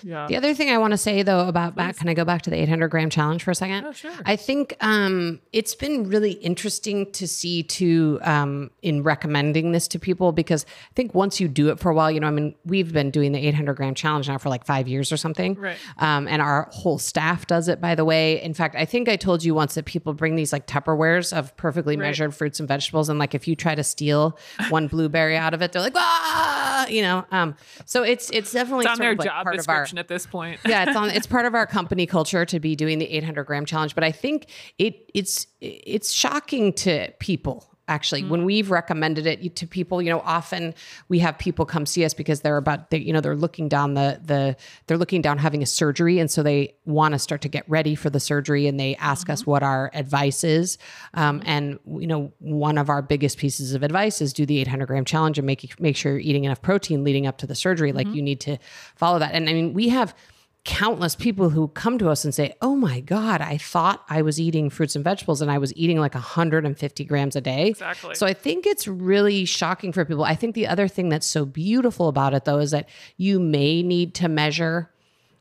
Yeah. The other thing I want to say though about back, can I go back to the 800 gram challenge for a second? Oh, sure. I think um, it's been really interesting to see too um, in recommending this to people because I think once you do it for a while, you know, I mean, we've been doing the 800 gram challenge now for like five years or something. Right. Um, and our whole staff does it, by the way. In fact, I think I told you once that people bring these like Tupperwares of perfectly measured fruits and vegetables. And like if you try to steal (laughs) one blueberry out of it, they're like, ah, you know. Um, so it's it's definitely It's on sort their of like job part of our description at this point. yeah, it's on. It's part of our company culture to be doing the 800 gram challenge. But I think it it's it's shocking to people actually mm-hmm. when we've recommended it to people. You know, often we have people come see us because they're about they, you know they're looking down the the they're looking down having a surgery, and so they want to start to get ready for the surgery, and they ask us mm-hmm. what our advice is. Um, mm-hmm. and you know, one of our biggest pieces of advice is do the 800 gram challenge and make make sure you're eating enough protein leading up to the surgery. Like you need to follow that. And I mean, we have countless people who come to us and say, "Oh my god, I thought I was eating fruits and vegetables and I was eating like 150 grams a day." Exactly. So I think it's really shocking for people. I think the other thing that's so beautiful about it though is that you may need to measure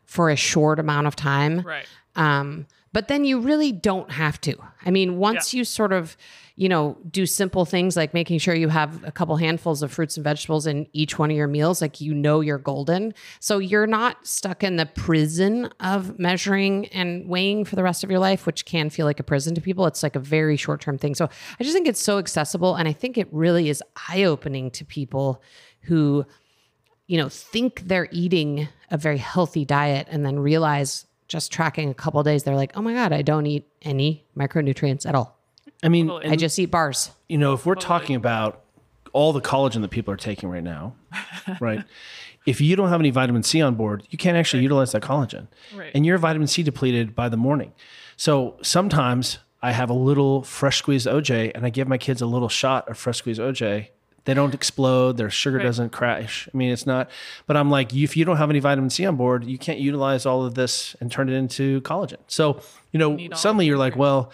for a short amount of time. Right. Um, but then you really don't have to. I mean, once you sort of, you know, do simple things like making sure you have a couple handfuls of fruits and vegetables in each one of your meals, like you know you're golden. So you're not stuck in the prison of measuring and weighing for the rest of your life, which can feel like a prison to people. It's like a very short term thing. So I just think it's so accessible. And I think it really is eye opening to people who, you know, think they're eating a very healthy diet and then realize just tracking a couple days, they're like, oh my God, I don't eat any micronutrients at all. I mean, I just eat bars. you know, if we're talking about all the collagen that people are taking right now, (laughs) right? If you don't have any vitamin C on board, you can't actually utilize that collagen. Right. And you're vitamin C depleted by the morning. So sometimes I have a little fresh squeezed OJ and I give my kids a little shot of fresh squeezed OJ. They don't explode, their sugar doesn't crash. I mean, it's not, but I'm like, if you don't have any vitamin C on board, you can't utilize all of this and turn it into collagen. So, you know, need all suddenly you're like, well,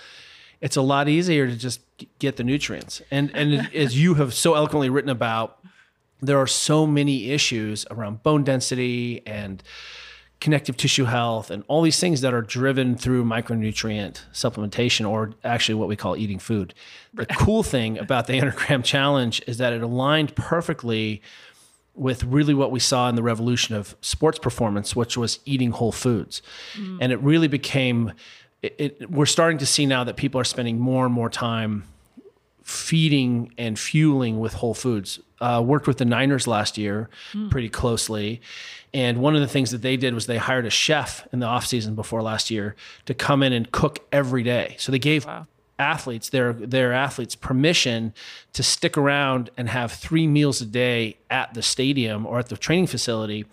it's a lot easier to just get the nutrients. And and as you have so eloquently written about, there are so many issues around bone density and connective tissue health and all these things that are driven through micronutrient supplementation or actually what we call eating food. The (laughs) cool thing about the 800 gram challenge is that it aligned perfectly with really what we saw in the revolution of sports performance, which was eating whole foods. Mm. And it really became, it, it, we're starting to see now that people are spending more and more time feeding and fueling with whole foods. Uh, worked with the Niners last year pretty closely. And one of the things that they did was they hired a chef in the offseason before last year to come in and cook every day. So they gave athletes, their their athletes permission to stick around and have three meals a day at the stadium or at the training facility.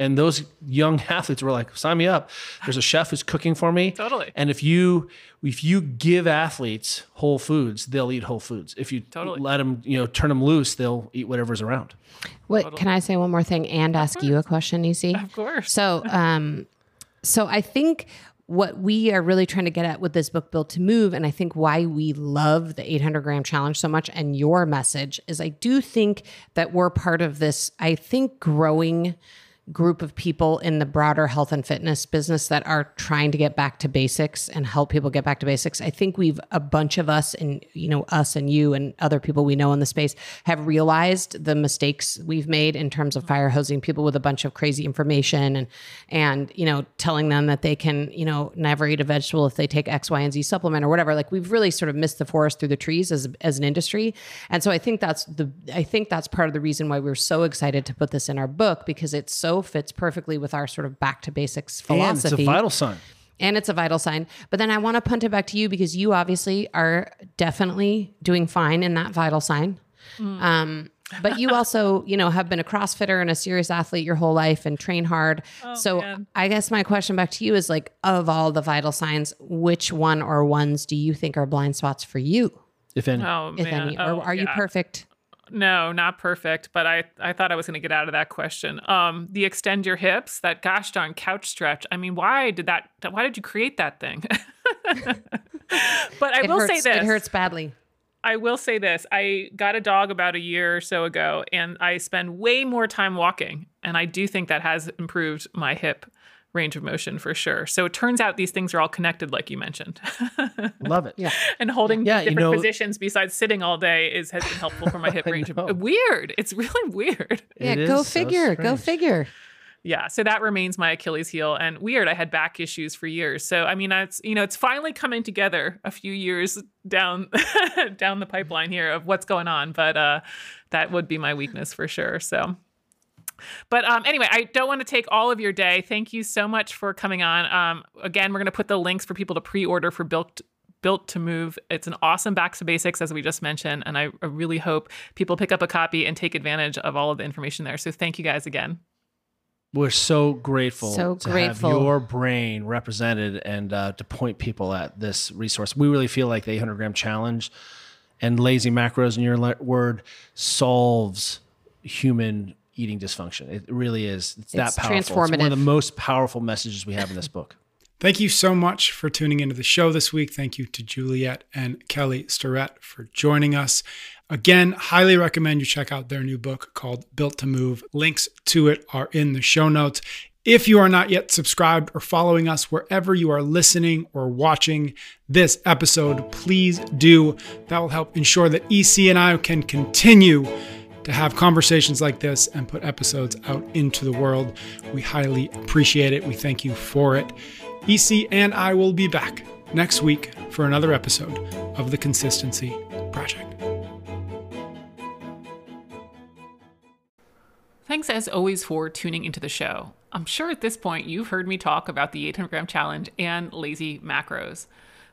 And those young (laughs) athletes were like, sign me up. There's a chef who's cooking for me. Totally. And if you if you give athletes whole foods, they'll eat whole foods. If you Totally. let them, you know, turn them loose, they'll eat whatever's around. What can I say one more thing and ask you a question, EC? Of course. So, um, so I think what we are really trying to get at with this book, Built to Move, and I think why we love the 800 gram challenge so much and your message is I do think that we're part of this, I think, growing group of people in the broader health and fitness business that are trying to get back to basics and help people get back to basics. I think we've a bunch of us and you know us and you and other people we know in the space have realized the mistakes we've made in terms of fire hosing people with a bunch of crazy information and and you know telling them that they can you know never eat a vegetable if they take X, Y, and Z supplement or whatever. Like we've really sort of missed the forest through the trees as as an industry. And so I think that's the I think that's part of the reason why we're so excited to put this in our book because it's so fits perfectly with our sort of back to basics philosophy. And philosophy. it's a vital sign. And it's a vital sign. But then I want to punt it back to you because you obviously are definitely doing fine in that vital sign. Um, but you also, (laughs) you know, have been a CrossFitter and a serious athlete your whole life and train hard. so man. I guess my question back to you is like, of all the vital signs, which one or ones do you think are blind spots for you, If any. Oh if man. any? Oh, or are you perfect? No, not perfect, but I I thought I was going to get out of that question. Um, the extend your hips, that gosh darn couch stretch. I mean, why did that? Why did you create that thing? (laughs) but I It will hurts. say this. It hurts badly. I will say this. I got a dog about a year or so ago, and I spend way more time walking, and I do think that has improved my hip range of motion for sure. So it turns out these things are all connected, like you mentioned. (laughs) Love it. Yeah. and holding Yeah, you different know- positions besides sitting all day is has been helpful for my (laughs) hip range know. of weird. It's really weird. Yeah, It go is so figure. go figure. Yeah, so that remains my Achilles heel. And weird, I had back issues for years. So I mean, it's you know, it's finally coming together a few years down (laughs) down the pipeline here of what's going on. But uh, that would be my weakness for sure. So. But um, anyway, I don't want to take all of your day. Thank you so much for coming on. Um, again, we're going to put the links for people to pre-order for Built Built to Move. It's an awesome back to basics, as we just mentioned, and I, I really hope people pick up a copy and take advantage of all of the information there. So thank you guys again. We're so grateful So to grateful. have your brain represented and uh, to point people at this resource. We really feel like the 800 gram challenge and lazy macros, in your word, solves human eating dysfunction. It really is. It's, that It's powerful. It's one of the most powerful messages we have in this book. Thank you so much for tuning into the show this week. Thank you to Juliet and Kelly Starrett for joining us. Again, highly recommend you check out their new book called Built to Move. Links to it are in the show notes. If you are not yet subscribed or following us wherever you are listening or watching this episode, please do. That will help ensure that EC and I can continue to have conversations like this and put episodes out into the world. We highly appreciate it. We thank you for it. EC and I will be back next week for another episode of the Consistency Project. Thanks as always for tuning into the show. I'm sure at this point you've heard me talk about the 800 gram challenge and lazy macros.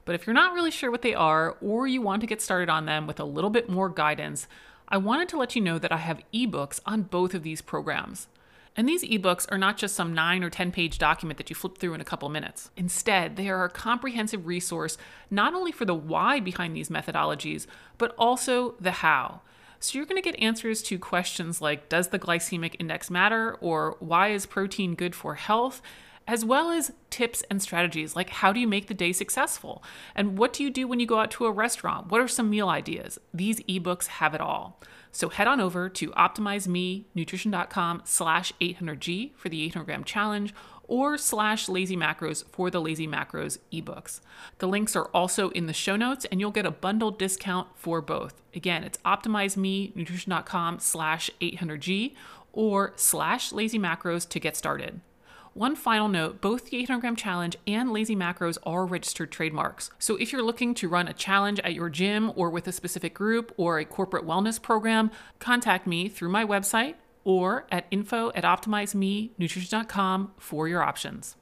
But if you're not really sure what they are, or you want to get started on them with a little bit more guidance, I wanted to let you know that I have ebooks on both of these programs. And these ebooks are not just some 9 or 10 page document that you flip through in a couple minutes. Instead, they are a comprehensive resource not only for the why behind these methodologies, but also the how. So you're going to get answers to questions like Does the glycemic index matter? or Why is protein good for health? As well as tips and strategies like how do you make the day successful? And what do you do when you go out to a restaurant? What are some meal ideas? These ebooks have it all. So head on over to optimizemenutrition.com slash 800G for the 800 gram challenge or slash lazy macros for the lazy macros ebooks. The links are also in the show notes and you'll get a bundled discount for both. Again, it's optimizemenutrition.com slash 800G or slash lazy macros to get started. One final note both the 800 gram challenge and lazy macros are registered trademarks. So if you're looking to run a challenge at your gym or with a specific group or a corporate wellness program, contact me through my website or at info at optimizemenutrition.com for your options.